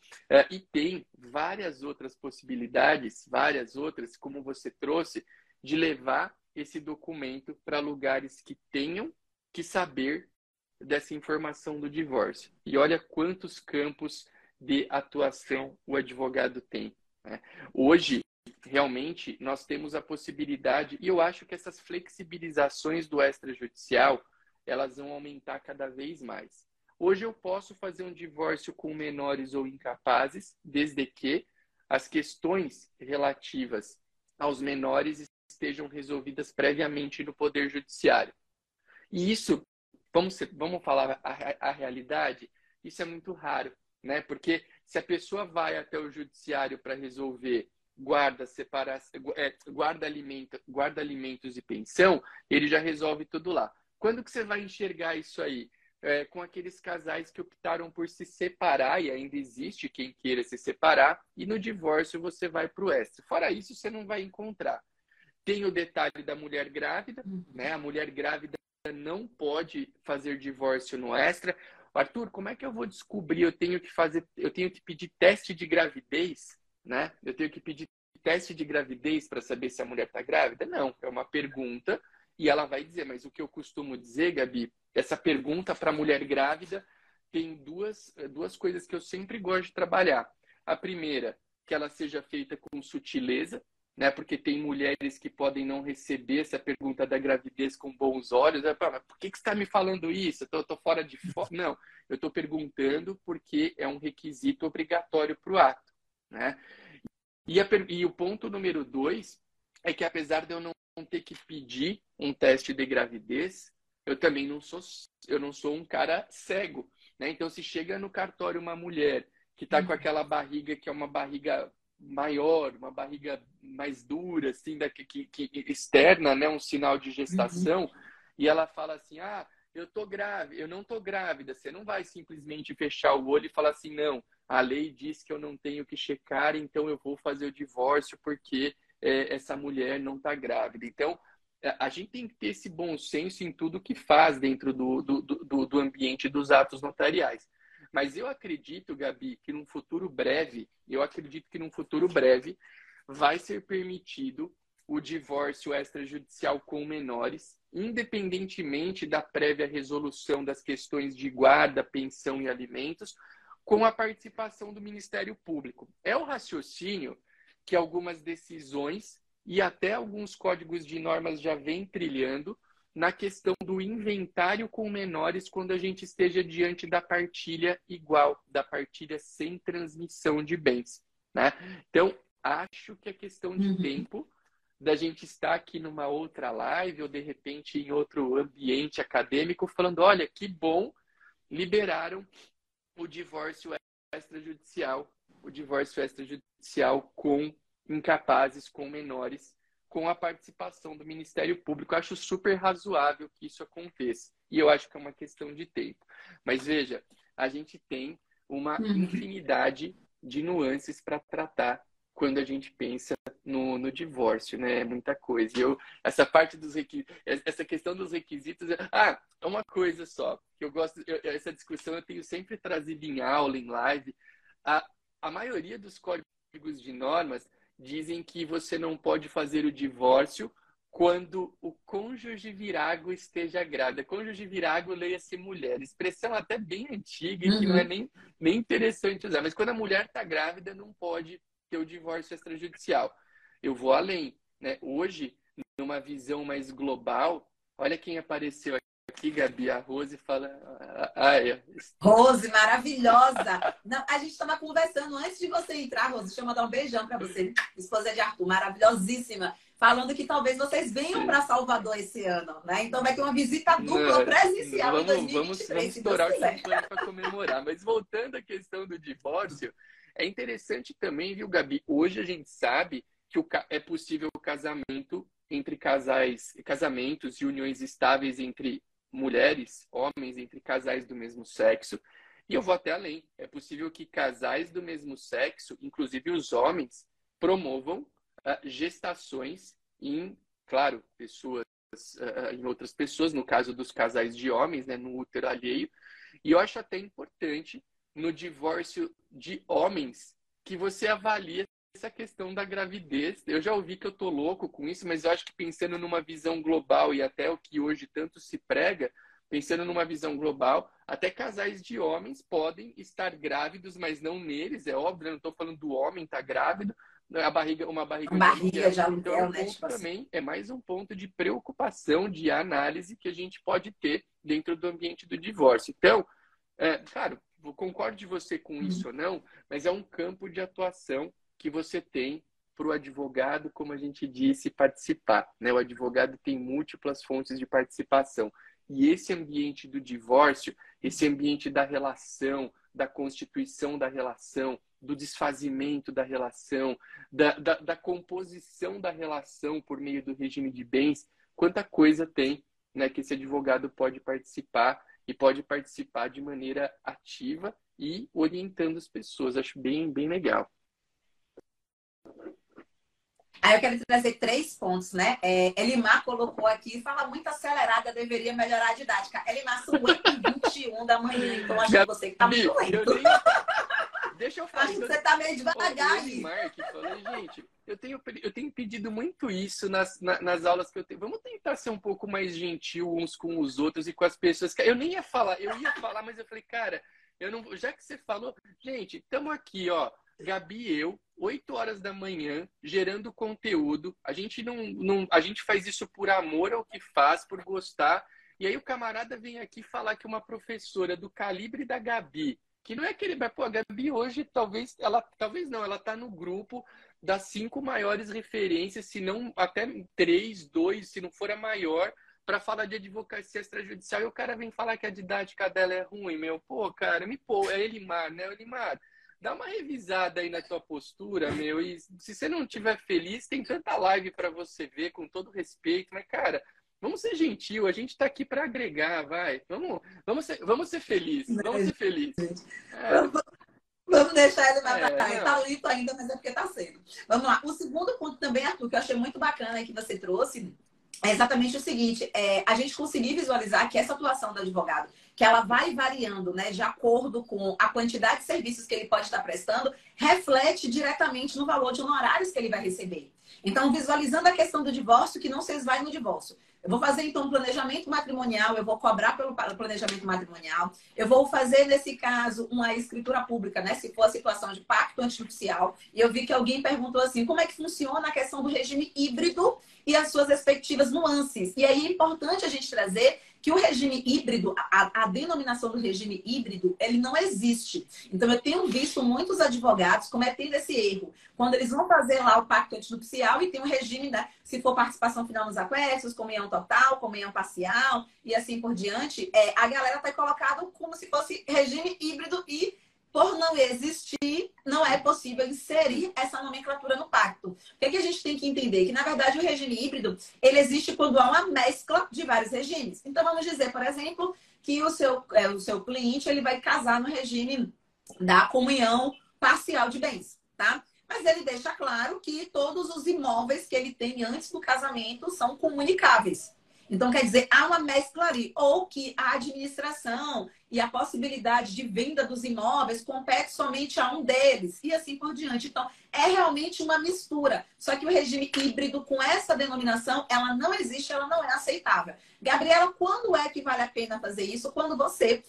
e tem várias outras possibilidades, várias outras, como você trouxe, de levar esse documento para lugares que tenham que saber dessa informação do divórcio. E olha quantos campos de atuação o advogado tem. Né? Hoje, realmente, nós temos a possibilidade, e eu acho que essas flexibilizações do extrajudicial, elas vão aumentar cada vez mais. Hoje eu posso fazer um divórcio com menores ou incapazes, desde que as questões relativas aos menores estejam resolvidas previamente no Poder Judiciário. E isso vamos, vamos falar a, a realidade, isso é muito raro, né? Porque se a pessoa vai até o judiciário para resolver guarda, separar, é, guarda, alimento, guarda alimentos e pensão, ele já resolve tudo lá. Quando que você vai enxergar isso aí? É, com aqueles casais que optaram por se separar, e ainda existe quem queira se separar, e no divórcio você vai para o extra. Fora isso, você não vai encontrar. Tem o detalhe da mulher grávida, né? A mulher grávida não pode fazer divórcio no extra. Arthur, como é que eu vou descobrir? Eu tenho que fazer, eu tenho que pedir teste de gravidez, né? Eu tenho que pedir teste de gravidez para saber se a mulher está grávida? Não, é uma pergunta e ela vai dizer. Mas o que eu costumo dizer, Gabi, essa pergunta para mulher grávida tem duas, duas coisas que eu sempre gosto de trabalhar. A primeira, que ela seja feita com sutileza, né? Porque tem mulheres que podem não receber essa pergunta da gravidez com bons olhos. Né? Mas por que, que você está me falando isso? Eu tô, fora de foco. Não, eu estou perguntando porque é um requisito obrigatório para o ato, né? E, a, e o ponto número dois é que apesar de eu não ter que pedir um teste de gravidez, eu também não sou eu não sou um cara cego, né? Então se chega no cartório uma mulher que está com uhum. aquela barriga que é uma barriga maior, uma barriga mais dura, assim, da, que, que, que externa, né, um sinal de gestação, uhum. e ela fala assim, ah, eu tô grávida, eu não tô grávida. Você não vai simplesmente fechar o olho e falar assim, não, a lei diz que eu não tenho que checar, então eu vou fazer o divórcio porque é, essa mulher não está grávida. Então, a gente tem que ter esse bom senso em tudo que faz dentro do, do, do, do ambiente dos atos notariais. Mas eu acredito, Gabi, que num futuro breve, eu acredito que num futuro breve vai ser permitido o divórcio extrajudicial com menores, independentemente da prévia resolução das questões de guarda, pensão e alimentos, com a participação do Ministério Público. É o raciocínio que algumas decisões e até alguns códigos de normas já vêm trilhando na questão do inventário com menores quando a gente esteja diante da partilha igual, da partilha sem transmissão de bens. Né? Então, acho que é questão de uhum. tempo da gente estar aqui numa outra live ou de repente em outro ambiente acadêmico falando, olha, que bom, liberaram o divórcio extrajudicial, o divórcio extrajudicial com incapazes, com menores, com a participação do Ministério Público. Eu acho super razoável que isso aconteça. E eu acho que é uma questão de tempo. Mas veja, a gente tem uma uhum. infinidade de nuances para tratar quando a gente pensa no, no divórcio, né? É muita coisa. E eu, essa parte dos requisitos, essa questão dos requisitos, ah, é uma coisa só que eu gosto, eu, essa discussão eu tenho sempre trazido em aula, em live. A, a maioria dos códigos de normas dizem que você não pode fazer o divórcio quando o cônjuge virago esteja grávida. Cônjuge virago, leia-se mulher. Expressão até bem antiga e que não é uhum. nem, nem interessante usar. Mas quando a mulher está grávida, não pode ter o divórcio extrajudicial. Eu vou além. Né? Hoje, numa visão mais global, olha quem apareceu aqui, Gabi, a Rose fala. Ah, é. Rose, maravilhosa! Não, a gente estava conversando antes de você entrar, Rose. Deixa eu mandar um beijão para você, esposa de Arthur, maravilhosíssima. Falando que talvez vocês venham para Salvador esse ano, né? Então vai ter uma visita dupla presencial vamos, em 2023. Vamos, vamos estourar o para comemorar. Mas voltando à questão do divórcio, é interessante também, viu, Gabi? Hoje a gente sabe que é possível o casamento entre casais, casamentos e uniões estáveis entre mulheres, homens, entre casais do mesmo sexo. E eu vou até além. É possível que casais do mesmo sexo, inclusive os homens, promovam uh, gestações em, claro, pessoas, uh, em outras pessoas, no caso dos casais de homens, né, no útero alheio. E eu acho até importante no divórcio de homens que você avalie essa questão da gravidez. Eu já ouvi que eu tô louco com isso, mas eu acho que pensando numa visão global e até o que hoje tanto se prega, pensando numa visão global, até casais de homens podem estar grávidos, mas não neles, é óbvio, eu não estou falando do homem estar tá grávido, né, a barriga, uma barriga, uma barriga de aluguel, então, é um né, tipo assim. também é mais um ponto de preocupação, de análise que a gente pode ter dentro do ambiente do divórcio. Então, é, claro, concordo de você com uhum. isso ou não, mas é um campo de atuação que você tem para o advogado, como a gente disse, participar. Né? O advogado tem múltiplas fontes de participação. E esse ambiente do divórcio, esse ambiente da relação, da constituição da relação, do desfazimento da relação, da, da, da, composição da relação por meio do regime de bens, quanta coisa tem né, que esse advogado pode participar e pode participar de maneira ativa e orientando as pessoas. Acho bem, bem legal. Aí eu quero trazer três pontos, né? É, Elimar colocou aqui, fala muito acelerada, deveria melhorar a didática. Elimar, são 8h21 da manhã, então acho que você que tá muito lento. Nem... Deixa eu falar. Acho que você tá meio devagar aí. falei, gente, eu tenho, eu tenho pedido muito isso nas, na, nas aulas que eu tenho. Vamos tentar ser um pouco mais gentil uns com os outros e com as pessoas. Eu nem ia falar, eu ia falar, mas eu falei, cara, eu não, já que você falou, gente, estamos aqui, ó Gabi e eu, 8 horas da manhã, gerando conteúdo. A gente não, não, a gente faz isso por amor ao que faz, por gostar. E aí o camarada vem aqui falar que uma professora do calibre da Gabi, que não é aquele, mas pô, a Gabi hoje talvez ela, talvez não, ela tá no grupo das cinco maiores referências, se não até três, dois, se não for a maior, para falar de advocacia extrajudicial. E o cara vem falar que a didática dela é ruim, meu. Pô, cara, me pô, é Elimar, né? Elimar, dá uma revisada aí na tua postura, meu. E se você não estiver feliz, tem tanta live para você ver, com todo respeito. Mas, cara, vamos ser gentil. A gente está aqui para agregar, vai. Vamos, vamos ser, vamos ser felizes. Vamos ser felizes. É. Vamos deixar ele na é, Ele tá lito ainda, mas é porque tá cedo. Vamos lá. O segundo ponto também, Arthur, que eu achei muito bacana que você trouxe, é exatamente o seguinte: é, a gente conseguir visualizar que essa atuação do advogado, que ela vai variando, né, de acordo com a quantidade de serviços que ele pode estar prestando, reflete diretamente no valor de honorários que ele vai receber. Então, visualizando a questão do divórcio, que não se esvai no divórcio. Eu vou fazer, então, um planejamento matrimonial, eu vou cobrar pelo planejamento matrimonial, eu vou fazer, nesse caso, uma escritura pública, né? Se for a situação de pacto antinupcial. E eu vi que alguém perguntou assim, como é que funciona a questão do regime híbrido e as suas respectivas nuances. E aí é importante a gente trazer que o regime híbrido, a, a, denominação do regime híbrido, ele não existe. Então, eu tenho visto muitos advogados cometendo esse erro. Quando eles vão fazer lá o pacto antinupcial e tem um regime, né, se for participação final nos aquestos, comunhão total, comunhão parcial e assim por diante, é, a galera está colocado como se fosse regime híbrido e por não existir, não é possível inserir essa nomenclatura no pacto. O que, é que a gente tem que entender? Que, na verdade, o regime híbrido, ele existe quando há uma mescla de vários regimes. Então, vamos dizer, por exemplo, que o seu, é, o seu cliente ele vai casar no regime da comunhão parcial de bens, tá? Mas ele deixa claro que todos os imóveis que ele tem antes do casamento são comunicáveis. Então, quer dizer, há uma mescla ali. Ou que a administração e a possibilidade de venda dos imóveis compete somente a um deles, e assim por diante. Então, é realmente uma mistura. Só que o regime híbrido, com essa denominação, ela não existe, ela não é aceitável. Gabriela, quando é que vale a pena fazer isso? Quando você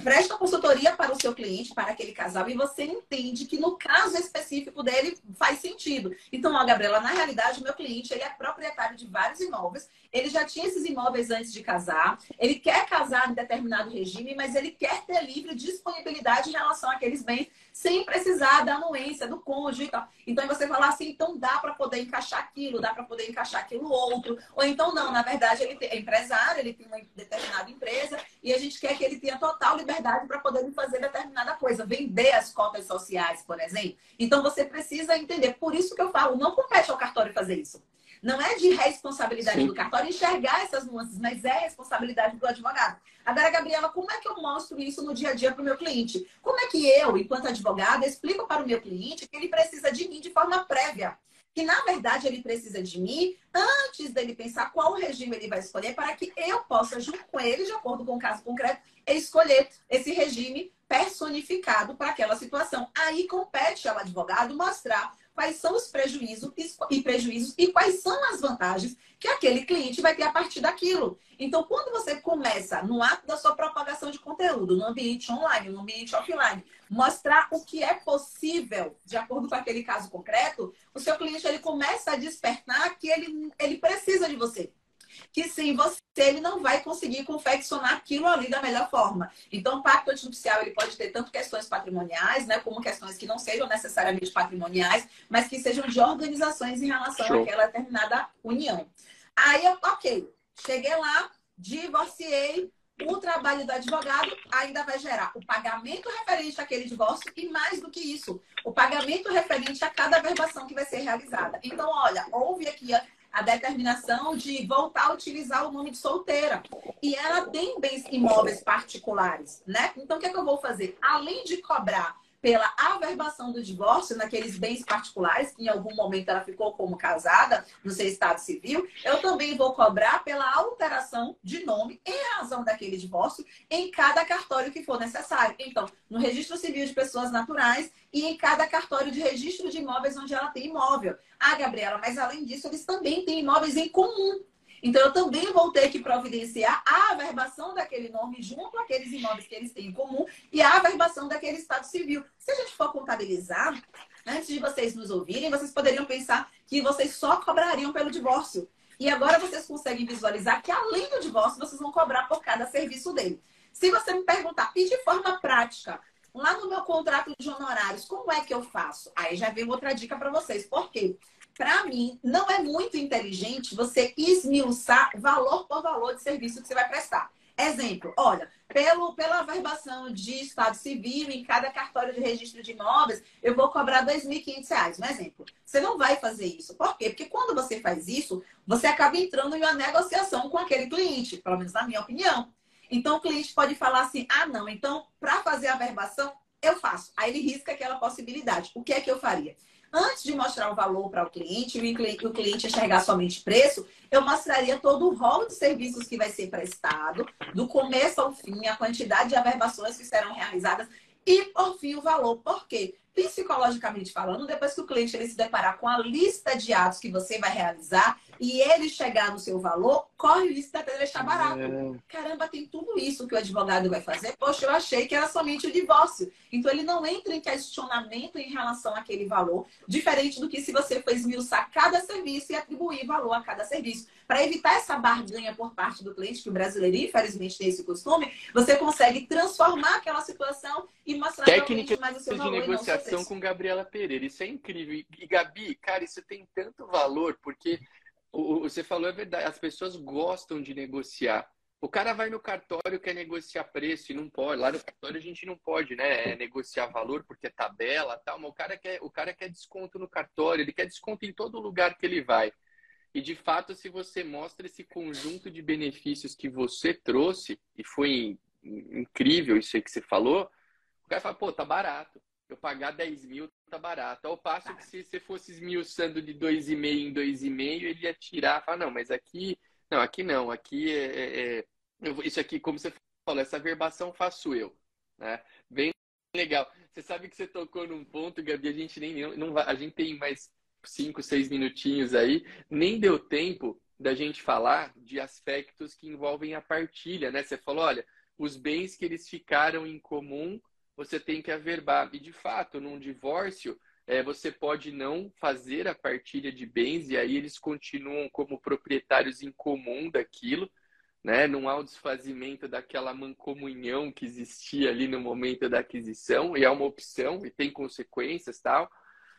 presta consultoria para o seu cliente, para aquele casal, e você entende que no caso específico dele faz sentido. Então, ó, Gabriela, na realidade, o meu cliente ele é proprietário de vários imóveis, ele já tinha esses imóveis antes de casar, ele quer casar em determinado regime, mas ele quer ter livre disponibilidade em relação àqueles bens, sem precisar da anuência do cônjuge e tal. Então, você falar assim, então dá para poder encaixar aquilo, dá para poder encaixar aquilo outro, ou então não, na verdade, ele é empresário, ele tem uma determinada empresa, e a gente quer que ele tenha total liberdade para poder fazer determinada coisa, vender as cotas sociais, por exemplo. Então você precisa entender. Por isso que eu falo, não compete ao cartório fazer isso. Não é de responsabilidade Sim. do cartório enxergar essas nuances, mas é responsabilidade do advogado. Agora, Gabriela, como é que eu mostro isso no dia a dia para o meu cliente? Como é que eu, enquanto advogada, explico para o meu cliente que ele precisa de mim de forma prévia? que na verdade ele precisa de mim antes dele pensar qual regime ele vai escolher para que eu possa, junto com ele, de acordo com o caso concreto, escolher esse regime personificado para aquela situação. Aí compete ao advogado mostrar quais são os prejuízos e prejuízos e quais são as vantagens que aquele cliente vai ter a partir daquilo. Então, quando você começa no ato da sua propagação de conteúdo, no ambiente online, no ambiente offline, mostrar o que é possível de acordo com aquele caso concreto, o seu cliente ele começa a despertar que ele, ele precisa de você que sem você ele não vai conseguir confeccionar aquilo ali da melhor forma. Então, o pacto antinupcial ele pode ter tanto questões patrimoniais, né, como questões que não sejam necessariamente patrimoniais, mas que sejam de organizações em relação Show. àquela determinada união. Aí, eu, ok, cheguei lá, divorciei, o trabalho do advogado ainda vai gerar o pagamento referente àquele divórcio e mais do que isso, o pagamento referente a cada verbação que vai ser realizada. Então, olha, houve aqui a determinação de voltar a utilizar o nome de solteira. E ela tem bens imóveis particulares, né? Então, o que, é que eu vou fazer? Além de cobrar pela averbação do divórcio naqueles bens particulares, que em algum momento ela ficou como casada no seu estado civil, eu também vou cobrar pela alteração de nome em razão daquele divórcio em cada cartório que for necessário. Então, no registro civil de pessoas naturais e em cada cartório de registro de imóveis onde ela tem imóvel. Ah, Gabriela, mas além disso, eles também têm imóveis em comum. Então, eu também vou ter que providenciar a averbação daquele nome junto àqueles imóveis que eles têm em comum e a averbação daquele Estado Civil. Se a gente for contabilizar, antes de vocês nos ouvirem, vocês poderiam pensar que vocês só cobrariam pelo divórcio. E agora vocês conseguem visualizar que, além do divórcio, vocês vão cobrar por cada serviço dele. Se você me perguntar, e de forma prática, lá no meu contrato de honorários, como é que eu faço? Aí já vem outra dica para vocês. Por quê? Para mim, não é muito inteligente você esmiuçar valor por valor de serviço que você vai prestar. Exemplo, olha, pelo, pela averbação de Estado Civil em cada cartório de registro de imóveis, eu vou cobrar R$ 2.500. Um exemplo. Você não vai fazer isso. Por quê? Porque quando você faz isso, você acaba entrando em uma negociação com aquele cliente, pelo menos na minha opinião. Então, o cliente pode falar assim: ah, não, então, para fazer a averbação, eu faço. Aí ele risca aquela possibilidade. O que é que eu faria? Antes de mostrar o valor para o cliente e o cliente enxergar somente preço, eu mostraria todo o rol de serviços que vai ser prestado, do começo ao fim, a quantidade de averbações que serão realizadas e, por fim, o valor. Por quê? Psicologicamente falando, depois que o cliente ele se deparar com a lista de atos que você vai realizar, e ele chegar no seu valor, corre o risco de deixar barato. É. Caramba, tem tudo isso que o advogado vai fazer. Poxa, eu achei que era somente o divórcio. Então ele não entra em questionamento em relação àquele valor, diferente do que se você for esmiuçar cada serviço e atribuir valor a cada serviço. Para evitar essa barganha por parte do cliente, que o brasileiro infelizmente tem esse costume, você consegue transformar aquela situação e mostrar Técnica mais o seu valor. de negociação com Gabriela Pereira. Isso é incrível. E Gabi, cara, isso tem tanto valor, porque você falou é verdade, as pessoas gostam de negociar. O cara vai no cartório, quer negociar preço e não pode. Lá no cartório a gente não pode, né? É negociar valor porque é tabela tal, mas o cara, quer, o cara quer desconto no cartório, ele quer desconto em todo lugar que ele vai. E de fato, se você mostra esse conjunto de benefícios que você trouxe, e foi incrível isso aí que você falou, o cara fala, pô, tá barato eu pagar 10 mil tá barato. Ao passo tá. que se você fosse esmiuçando de 2,5 em 2,5, ele ia tirar, falar, não, mas aqui, não, aqui não, aqui é, é, é isso aqui, como você falou, essa verbação faço eu, né? Bem legal. Você sabe que você tocou num ponto, Gabi, a gente nem, não a gente tem mais 5, 6 minutinhos aí, nem deu tempo da gente falar de aspectos que envolvem a partilha, né? Você falou, olha, os bens que eles ficaram em comum você tem que averbar. E, de fato, num divórcio, é, você pode não fazer a partilha de bens e aí eles continuam como proprietários em comum daquilo, né? Não há o desfazimento daquela mancomunhão que existia ali no momento da aquisição e é uma opção e tem consequências tal.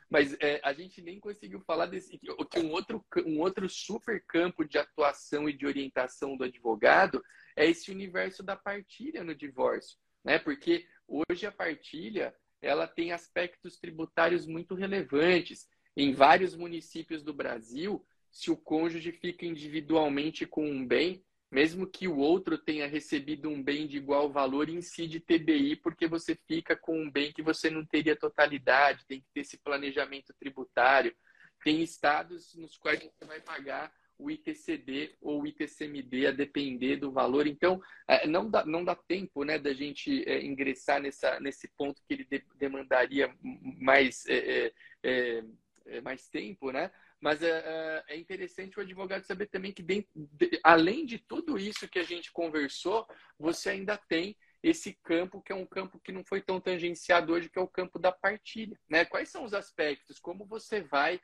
Mas é, a gente nem conseguiu falar desse que um outro, um outro super campo de atuação e de orientação do advogado é esse universo da partilha no divórcio, né? Porque Hoje a partilha ela tem aspectos tributários muito relevantes. Em vários municípios do Brasil, se o cônjuge fica individualmente com um bem, mesmo que o outro tenha recebido um bem de igual valor, incide TBI, porque você fica com um bem que você não teria totalidade, tem que ter esse planejamento tributário. Tem estados nos quais você vai pagar o ITCD ou o ITCMD, a depender do valor. Então, é, não dá, não dá tempo né, da gente é, ingressar nessa, nesse ponto que ele de, demandaria mais, é, é, é mais tempo, né? Mas é, é, interessante o advogado saber também que, dentro, de, além de tudo isso que a gente conversou, você ainda tem esse campo que é um campo que não foi tão tangenciado hoje, que é o campo da partilha. Né? Quais são os aspectos? Como você vai uh,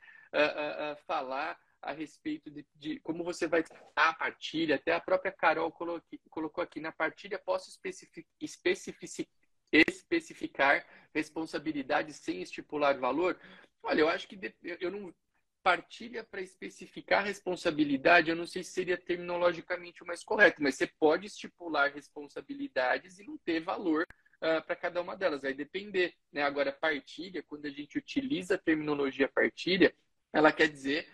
uh, falar a respeito de, de, como você vai a partilha. Até a própria Carol colocou aqui na partilha, posso especific, especific, especificar responsabilidade sem estipular valor? Olha, eu acho que eu não partilha para especificar responsabilidade, eu não sei se seria terminologicamente o mais correto, mas você pode estipular responsabilidades e não ter valor uh, para cada uma delas, vai depender. Né? Agora, partilha, quando a gente utiliza a terminologia partilha, ela quer dizer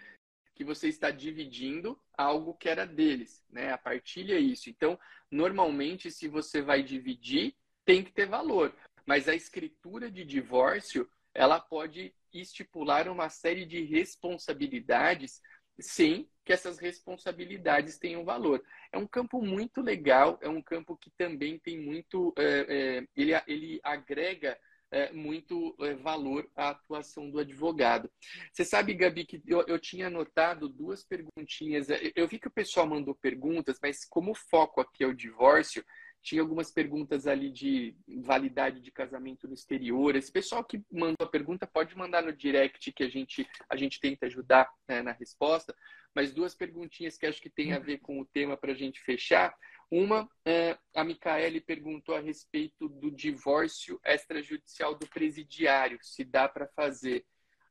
que você está dividindo algo que era deles, né? A partilha é isso. Então, normalmente, se você vai dividir, tem que ter valor. Mas a escritura de divórcio, ela pode estipular uma série de responsabilidades sem que essas responsabilidades tenham valor. É um campo muito legal, é um campo que também tem muito. É, é, ele, ele agrega é, muito é, valor à atuação do advogado. Você sabe, Gabi, que eu, eu tinha anotado duas perguntinhas. É, eu vi que o pessoal mandou perguntas, mas como o foco aqui é o divórcio, tinha algumas perguntas ali de validade de casamento no exterior. Esse pessoal que mandou a pergunta pode mandar no direct que a gente, a gente tenta ajudar né, na resposta. Mas duas perguntinhas que acho que tem a ver com o tema para a gente fechar. Uma, é, a Micaele perguntou a respeito do divórcio extrajudicial do presidiário, se dá para fazer.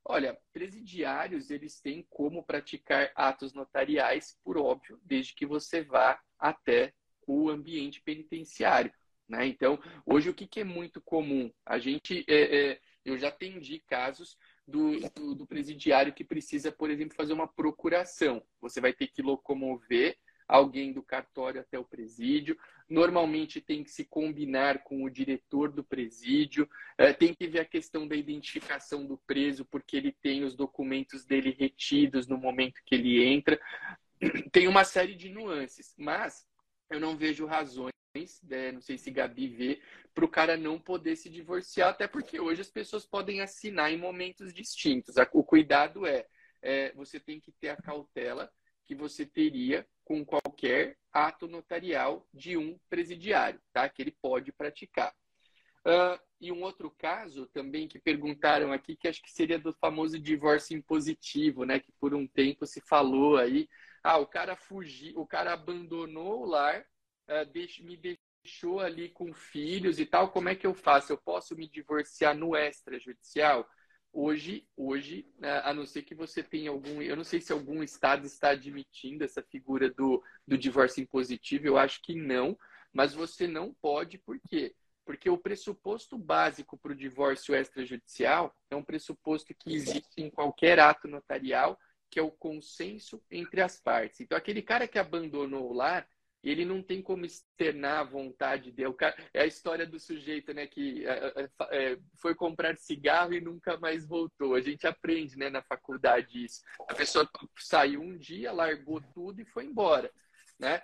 Olha, presidiários, eles têm como praticar atos notariais, por óbvio, desde que você vá até o ambiente penitenciário. Né? Então, hoje o que, que é muito comum? A gente, é, é, eu já atendi casos do, do, do, presidiário que precisa, por exemplo, fazer uma procuração. Você vai ter que locomover alguém do cartório até o presídio. Normalmente tem que se combinar com o diretor do presídio, é, tem que ver a questão da identificação do preso, porque ele tem os documentos dele retidos no momento que ele entra. Tem uma série de nuances, mas eu não vejo razões, né, não sei se Gabi vê, para o cara não poder se divorciar, até porque hoje as pessoas podem assinar em momentos distintos. O cuidado é, é você tem que ter a cautela que você teria com qualquer ato notarial de um presidiário, tá? Que ele pode praticar. Uh, e um outro caso também que perguntaram aqui, que acho que seria do famoso divórcio impositivo, né? Que por um tempo se falou aí, ah, o cara fugiu, o cara abandonou o lar, uh, deix, me deixou ali com filhos e tal, como é que eu faço? Eu posso me divorciar no extrajudicial? Hoje, hoje, né, a não ser que você tenha algum, eu não sei se algum estado está admitindo essa figura do, do divórcio impositivo, eu acho que não, mas você não pode, por quê? Porque o pressuposto básico para o divórcio extrajudicial é um pressuposto que existe em qualquer ato notarial, que é o consenso entre as partes. Então, aquele cara que abandonou o lar, ele não tem como externar a vontade dele. É a história do sujeito, né, que é, é, é, foi comprar cigarro e nunca mais voltou. A gente aprende, né, na faculdade isso. A pessoa saiu um dia, largou tudo e foi embora, né?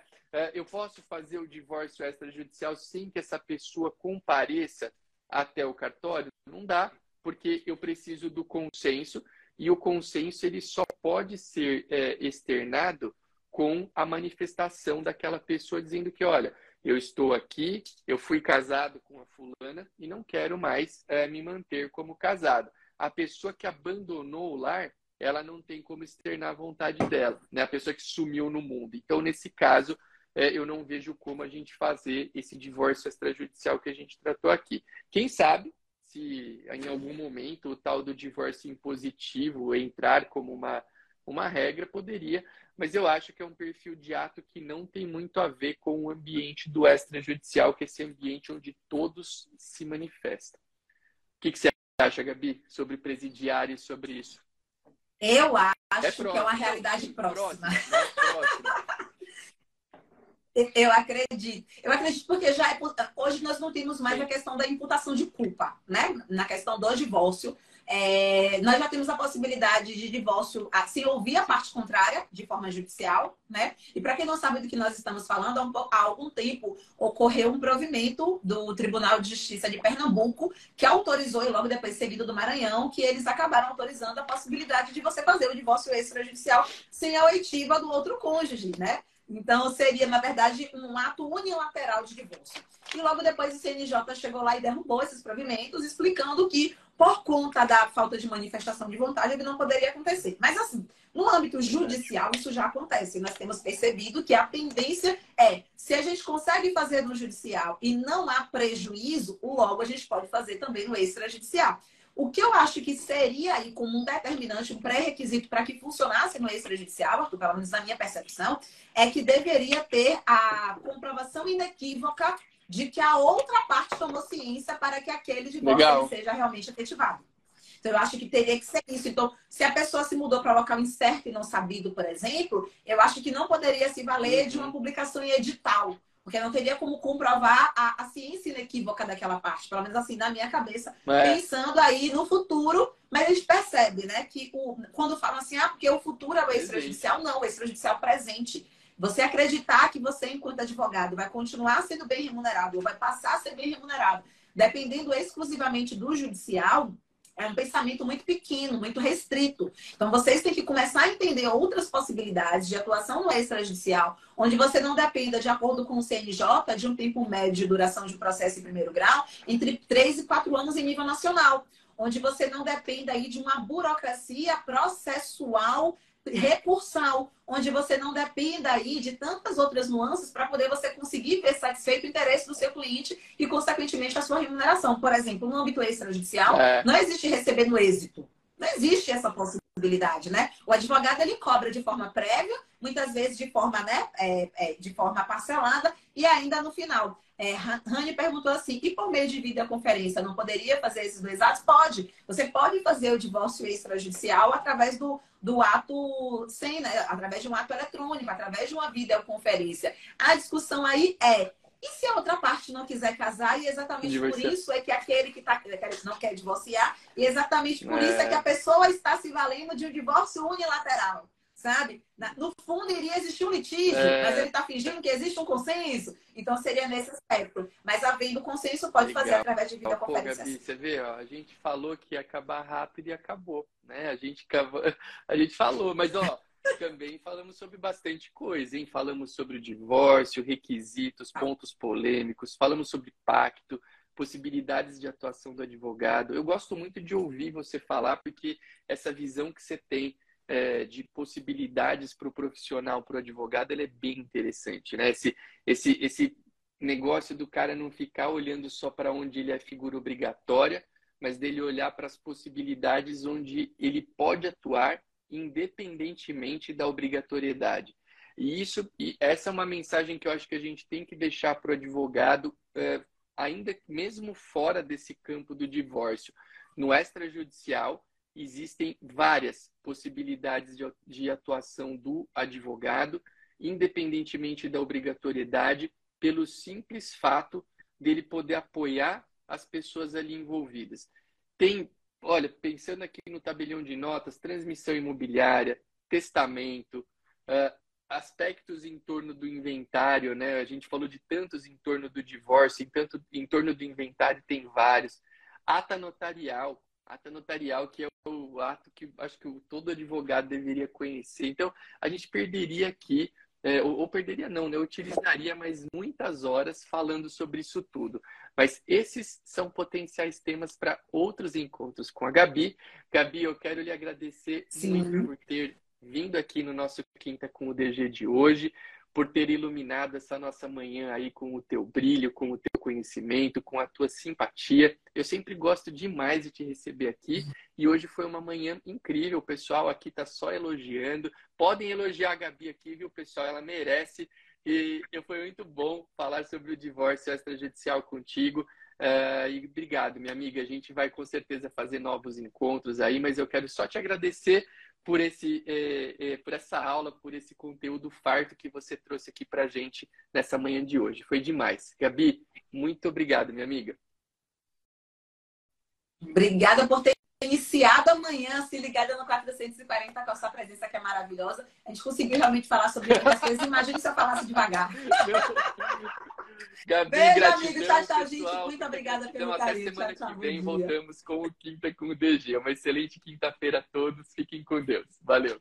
Eu posso fazer o divórcio extrajudicial sem que essa pessoa compareça até o cartório? Não dá, porque eu preciso do consenso e o consenso ele só pode ser é, externado com a manifestação daquela pessoa dizendo que, olha, eu estou aqui, eu fui casado com a fulana e não quero mais é, me manter como casado. A pessoa que abandonou o lar, ela não tem como externar a vontade dela, né? A pessoa que sumiu no mundo. Então, nesse caso, é, eu não vejo como a gente fazer esse divórcio extrajudicial que a gente tratou aqui. Quem sabe se em algum momento o tal do divórcio impositivo entrar como uma, uma regra, poderia, mas eu acho que é um perfil de ato que não tem muito a ver com o ambiente do extrajudicial, que é esse ambiente onde todos se manifestam. O que, que você acha, Gabi, sobre presidiário e sobre isso? Eu acho é próximo, que é uma realidade próxima. próxima. Né? próxima. Eu acredito. Eu acredito porque já é, hoje nós não temos mais a questão da imputação de culpa, né? Na questão do divórcio, é, nós já temos a possibilidade de divórcio se ouvir a parte contrária de forma judicial, né? E para quem não sabe do que nós estamos falando, há, um, há, algum tempo ocorreu um provimento do Tribunal de Justiça de Pernambuco que autorizou, e logo depois seguido do Maranhão, que eles acabaram autorizando a possibilidade de você fazer o divórcio extrajudicial sem a oitiva do outro cônjuge, né? Então, seria, na verdade, um ato unilateral de divórcio. E logo depois o CNJ chegou lá e derrubou esses provimentos, explicando que, por conta da falta de manifestação de vontade, ele não poderia acontecer. Mas, assim, no âmbito judicial, isso já acontece. Nós temos percebido que a tendência é, se a gente consegue fazer no judicial e não há prejuízo, logo a gente pode fazer também no extrajudicial. O que eu acho que seria aí como um determinante, um pré-requisito para que funcionasse no extrajudicial, Arthur, pelo menos na minha percepção, é que deveria ter a comprovação inequívoca de que a outra parte tomou ciência para que aquele divórcio seja realmente efetivado. Então, eu acho que teria que ser isso. Então, se a pessoa se mudou para local incerto e não sabido, por exemplo, eu acho que não poderia se valer de uma uhum. publicação em edital. Porque não teria como comprovar a, a ciência inequívoca daquela parte, pelo menos assim, na minha cabeça, é. pensando aí no futuro, mas a gente percebe, né, que o, quando falam assim, ah, porque o futuro é o extrajudicial, não, o extrajudicial presente. Você acreditar que você, enquanto advogado, vai continuar sendo bem remunerado ou vai passar a ser bem remunerado dependendo exclusivamente do judicial, é um pensamento muito pequeno, muito restrito. Então, vocês têm que começar a entender outras possibilidades de atuação no extrajudicial, onde você não dependa, de acordo com o CNJ, de um tempo médio de duração de processo em primeiro grau, entre 3 e 4 anos em nível nacional. Onde você não dependa aí de uma burocracia processual recursal, onde você não dependa aí de tantas outras nuances para poder você conseguir ver satisfeito o interesse do seu cliente e, consequentemente, a sua remuneração. Por exemplo, no âmbito extrajudicial, é. não existe receber no êxito. Não existe essa possibilidade, né? O advogado ele cobra de forma prévia, muitas vezes de forma, né, é, é, de forma parcelada e ainda no final. É, Rani perguntou assim: e por meio de videoconferência, não poderia fazer esses dois atos? Pode. Você pode fazer o divórcio extrajudicial através do, do ato sem, né? Através de um ato eletrônico, através de uma videoconferência. A discussão aí é. E se a outra parte não quiser casar, e exatamente Divorciar. por isso é que aquele que tá, não quer divorciar, e exatamente por é. isso é que a pessoa está se valendo de um divórcio unilateral sabe? No fundo, iria existir um litígio, é... mas ele está fingindo que existe um consenso. Então, seria nesse aspecto. Mas, havendo consenso, pode Legal. fazer através de videoconferência. Gabi, você vê, ó, a gente falou que ia acabar rápido e acabou. Né? A, gente, a gente falou, mas ó, também falamos sobre bastante coisa, hein? Falamos sobre o divórcio, requisitos, pontos polêmicos, falamos sobre pacto, possibilidades de atuação do advogado. Eu gosto muito de ouvir você falar, porque essa visão que você tem é, de possibilidades para o profissional, para o advogado, ele é bem interessante, né? Esse, esse, esse negócio do cara não ficar olhando só para onde ele é figura obrigatória, mas dele olhar para as possibilidades onde ele pode atuar independentemente da obrigatoriedade. E isso, e essa é uma mensagem que eu acho que a gente tem que deixar para o advogado, é, ainda mesmo fora desse campo do divórcio, no extrajudicial, existem várias possibilidades de, de atuação do advogado, independentemente da obrigatoriedade, pelo simples fato dele poder apoiar as pessoas ali envolvidas. Tem, olha, pensando aqui no tabelião de notas, transmissão imobiliária, testamento, uh, aspectos em torno do inventário, né? A gente falou de tantos em torno do divórcio, em, tanto, em torno do inventário tem vários. Ata notarial, ata notarial que é o ato que acho que todo advogado deveria conhecer. Então, a gente perderia aqui, é, ou, ou, perderia não, né? Eu utilizaria mais muitas horas falando sobre isso tudo. Mas esses são potenciais temas para outros encontros com a Gabi. Gabi, eu quero lhe agradecer Sim. muito por ter vindo aqui no nosso Quinta com o DG de hoje por ter iluminado essa nossa manhã aí com o teu brilho, com o teu conhecimento, com a tua simpatia. Eu sempre gosto demais de te receber aqui e hoje foi uma manhã incrível. O pessoal aqui tá só elogiando. Podem elogiar a Gabi aqui, viu, pessoal? Ela merece. E foi muito bom falar sobre o divórcio extrajudicial contigo. Uh, e obrigado, minha amiga. A gente vai com certeza fazer novos encontros aí, mas eu quero só te agradecer por, esse, é, é, por essa aula, por esse conteúdo farto que você trouxe aqui para gente nessa manhã de hoje. Foi demais. Gabi, muito obrigado, minha amiga. Obrigada por ter iniciado amanhã, se ligada no 440 com a sua presença que é maravilhosa. A gente conseguiu realmente falar sobre outras coisas. Imagina se eu falasse devagar. Gabi, Beijo, gratidão, amigo. Tchau, tchau, gente. Muito obrigada pelo então, carinho. Até semana tchau, tchau, que vem voltamos com o Quinta com o DG. Uma excelente quinta-feira a todos. Fiquem com Deus. Valeu.